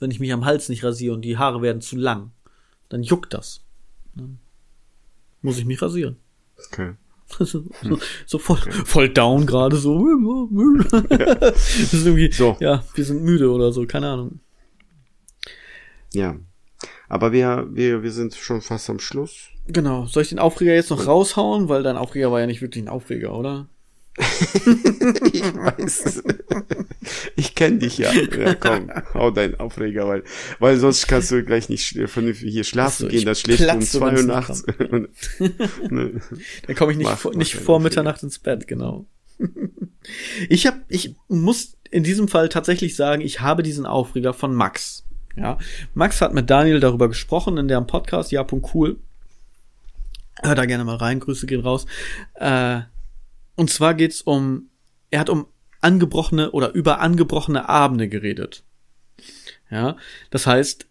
A: Wenn ich mich am Hals nicht rasiere und die Haare werden zu lang, dann juckt das. Dann muss ich mich rasieren.
B: Okay.
A: so, so voll, voll down gerade so. das ist irgendwie,
B: So.
A: ja, wir sind müde oder so, keine Ahnung.
B: Ja. Aber wir, wir, wir sind schon fast am Schluss.
A: Genau. Soll ich den Aufreger jetzt noch raushauen? Weil dein Aufreger war ja nicht wirklich ein Aufreger, oder?
B: ich weiß. Ich kenne dich ja. Ja, komm, hau deinen Aufreger, weil, weil sonst kannst du gleich nicht vernünftig hier schlafen
A: so,
B: gehen, dann schläfst du um zwei Uhr nachts. Und- ne.
A: Dann komme ich nicht,
B: Mach-
A: vor, nicht vor. Mitternacht ins Bett, genau. ich hab, ich muss in diesem Fall tatsächlich sagen, ich habe diesen Aufreger von Max. Ja, Max hat mit Daniel darüber gesprochen in deren Podcast, ja, cool. Hör da gerne mal rein, Grüße gehen raus. Äh, und zwar geht's um, er hat um angebrochene oder über angebrochene Abende geredet. Ja, das heißt,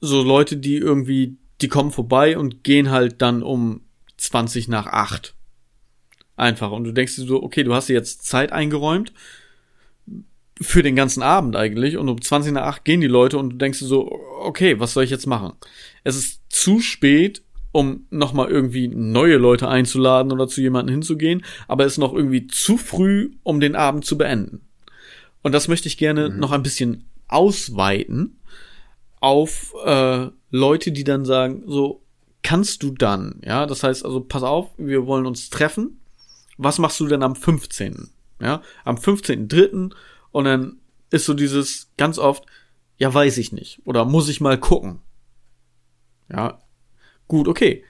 A: so Leute, die irgendwie, die kommen vorbei und gehen halt dann um 20 nach 8. Einfach. Und du denkst dir so, okay, du hast dir jetzt Zeit eingeräumt für den ganzen Abend eigentlich und um 20 nach 8 gehen die Leute und du denkst dir so, okay, was soll ich jetzt machen? Es ist zu spät, um nochmal irgendwie neue Leute einzuladen oder zu jemandem hinzugehen, aber es ist noch irgendwie zu früh, um den Abend zu beenden. Und das möchte ich gerne noch ein bisschen ausweiten auf äh, Leute, die dann sagen, so kannst du dann, ja, das heißt also, pass auf, wir wollen uns treffen. Was machst du denn am 15.? Ja, am 15.3. und dann ist so dieses ganz oft, ja, weiß ich nicht oder muss ich mal gucken. Ja, gut, okay.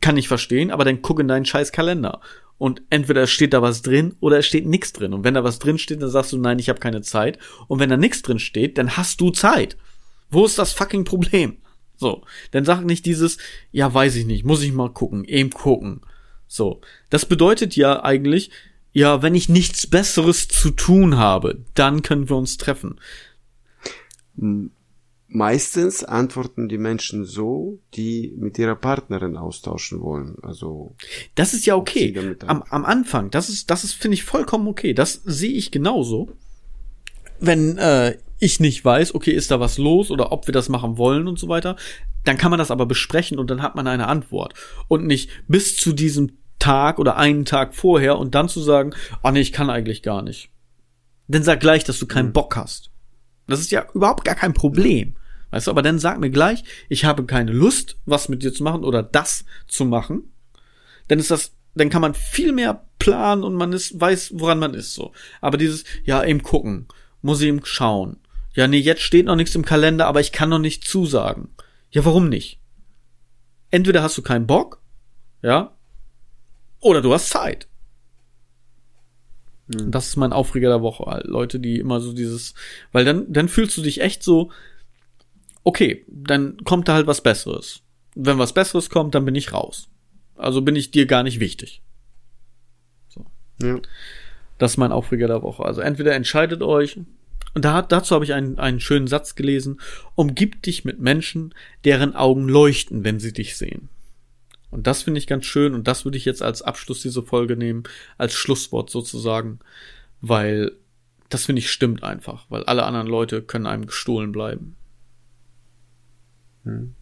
A: Kann ich verstehen, aber dann guck in deinen scheiß Kalender. Und entweder steht da was drin oder es steht nichts drin. Und wenn da was drin steht, dann sagst du, nein, ich habe keine Zeit. Und wenn da nichts drin steht, dann hast du Zeit. Wo ist das fucking Problem? So, dann sag nicht dieses, ja, weiß ich nicht, muss ich mal gucken, eben gucken. So. Das bedeutet ja eigentlich, ja, wenn ich nichts Besseres zu tun habe, dann können wir uns treffen.
B: Meistens antworten die Menschen so, die mit ihrer Partnerin austauschen wollen. Also
A: das ist ja okay. Am, am Anfang, das ist, das ist finde ich vollkommen okay. Das sehe ich genauso. Wenn äh, ich nicht weiß, okay, ist da was los oder ob wir das machen wollen und so weiter, dann kann man das aber besprechen und dann hat man eine Antwort und nicht bis zu diesem Tag oder einen Tag vorher und dann zu sagen, ah nee, ich kann eigentlich gar nicht. Dann sag gleich, dass du keinen mhm. Bock hast. Das ist ja überhaupt gar kein Problem. Weißt du, aber dann sag mir gleich, ich habe keine Lust, was mit dir zu machen oder das zu machen. Dann ist das, dann kann man viel mehr planen und man ist, weiß, woran man ist, so. Aber dieses, ja, eben gucken, muss eben schauen. Ja, nee, jetzt steht noch nichts im Kalender, aber ich kann noch nicht zusagen. Ja, warum nicht? Entweder hast du keinen Bock, ja, oder du hast Zeit. Hm. Das ist mein Aufreger der Woche. Leute, die immer so dieses, weil dann, dann fühlst du dich echt so, okay, dann kommt da halt was Besseres. Wenn was Besseres kommt, dann bin ich raus. Also bin ich dir gar nicht wichtig. So. Ja. Das ist mein Aufreger der Woche. Also entweder entscheidet euch, und da, dazu habe ich einen, einen schönen Satz gelesen, umgib dich mit Menschen, deren Augen leuchten, wenn sie dich sehen. Und das finde ich ganz schön und das würde ich jetzt als Abschluss dieser Folge nehmen, als Schlusswort sozusagen, weil das finde ich stimmt einfach, weil alle anderen Leute können einem gestohlen bleiben.
B: Hm.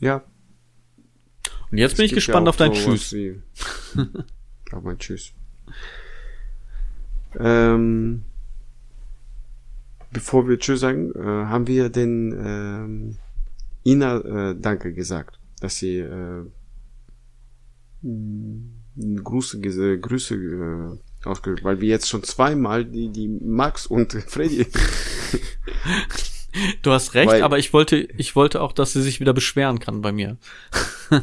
B: Ja.
A: Und jetzt es bin ich gespannt ja auf dein Tschüss.
B: auf mein Tschüss. Ähm, bevor wir Tschüss sagen, äh, haben wir den ähm, Ina äh, Danke gesagt dass sie äh, Grüße, Grüße äh, ausgedrückt, weil wir jetzt schon zweimal die, die Max und Freddy.
A: Du hast recht, weil, aber ich wollte, ich wollte auch, dass sie sich wieder beschweren kann bei mir.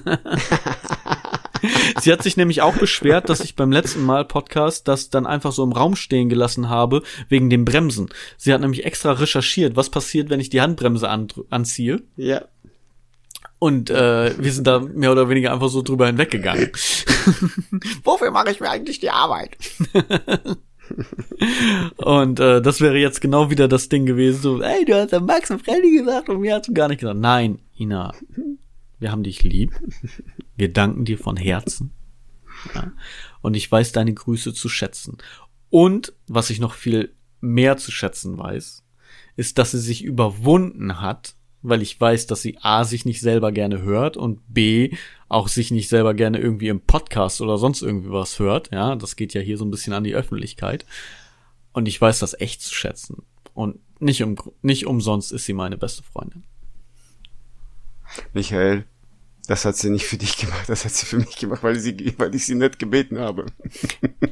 A: Sie hat sich nämlich auch beschwert, dass ich beim letzten Mal Podcast das dann einfach so im Raum stehen gelassen habe, wegen dem Bremsen. Sie hat nämlich extra recherchiert, was passiert, wenn ich die Handbremse an anziehe.
B: Ja.
A: Und äh, wir sind da mehr oder weniger einfach so drüber hinweggegangen. Wofür mache ich mir eigentlich die Arbeit? und äh, das wäre jetzt genau wieder das Ding gewesen, so, ey, du hast ja Max und Freddy gesagt und mir hast du gar nicht gesagt. Nein, Ina, wir haben dich lieb. Wir danken dir von Herzen. Ja? Und ich weiß deine Grüße zu schätzen. Und was ich noch viel mehr zu schätzen weiß, ist, dass sie sich überwunden hat, weil ich weiß, dass sie A sich nicht selber gerne hört und B auch sich nicht selber gerne irgendwie im Podcast oder sonst irgendwie was hört. Ja, das geht ja hier so ein bisschen an die Öffentlichkeit. Und ich weiß das echt zu schätzen. Und nicht, um, nicht umsonst ist sie meine beste Freundin.
B: Michael, das hat sie nicht für dich gemacht, das hat sie für mich gemacht, weil, sie, weil ich sie nicht gebeten habe.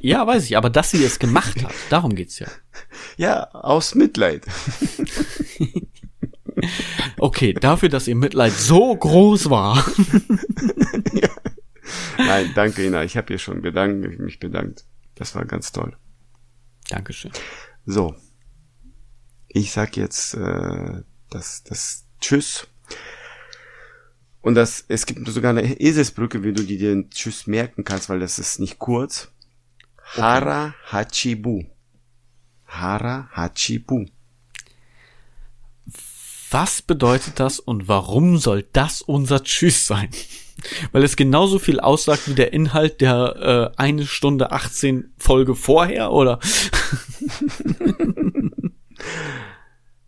A: Ja, weiß ich, aber dass sie es gemacht hat, darum geht's ja.
B: Ja, aus Mitleid.
A: Okay, dafür, dass ihr Mitleid so groß war.
B: ja. Nein, danke Ina. Ich habe ihr schon bedankt, mich bedankt. Das war ganz toll.
A: Dankeschön.
B: So. Ich sag jetzt äh, das, das Tschüss. Und das, es gibt sogar eine Eselsbrücke, wie du dir den Tschüss merken kannst, weil das ist nicht kurz. Hara Hachibu. Hara Hachibu.
A: Was bedeutet das und warum soll das unser Tschüss sein? Weil es genauso viel aussagt wie der Inhalt der äh, eine Stunde 18 Folge vorher, oder?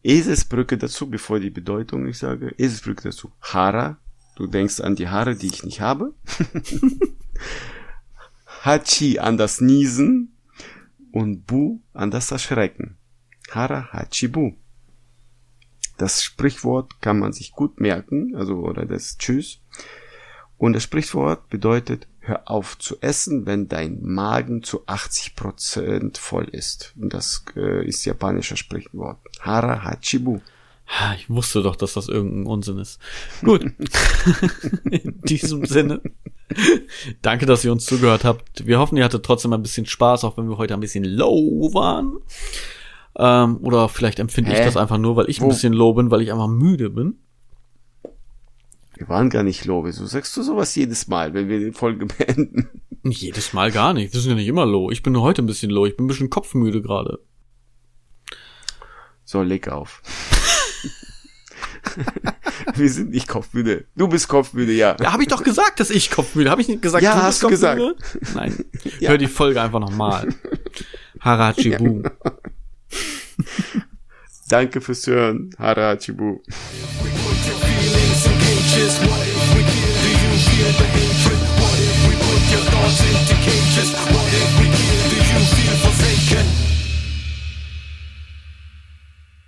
B: Eselsbrücke dazu, bevor die Bedeutung ich sage. Eselsbrücke dazu. Hara. Du denkst an die Haare, die ich nicht habe. Hachi an das Niesen. Und Bu an das Erschrecken. Hara Hachi Bu. Das Sprichwort kann man sich gut merken, also oder das Tschüss. Und das Sprichwort bedeutet, hör auf zu essen, wenn dein Magen zu 80 Prozent voll ist. Und das äh, ist japanischer Sprichwort. Hara Hachibu.
A: Ich wusste doch, dass das irgendein Unsinn ist. Gut. In diesem Sinne. Danke, dass ihr uns zugehört habt. Wir hoffen, ihr hattet trotzdem ein bisschen Spaß, auch wenn wir heute ein bisschen low waren. Ähm, oder vielleicht empfinde Hä? ich das einfach nur, weil ich Wo? ein bisschen low bin, weil ich einfach müde bin.
B: Wir waren gar nicht low. Wieso sagst du sowas jedes Mal, wenn wir die Folge beenden?
A: Jedes Mal gar nicht. Wir sind ja nicht immer low. Ich bin nur heute ein bisschen low. Ich bin ein bisschen kopfmüde gerade.
B: So, leg auf. wir sind nicht kopfmüde. Du bist kopfmüde, ja.
A: Ja, habe ich doch gesagt, dass ich kopfmüde. Habe ich nicht gesagt,
B: Ja,
A: du
B: hast
A: bist
B: du
A: kopfmüde? Nein.
B: Ja.
A: Hör die Folge einfach nochmal. Harachibu.
B: Danke fürs Hören. Harachibu.
F: What if we put your thoughts into cages?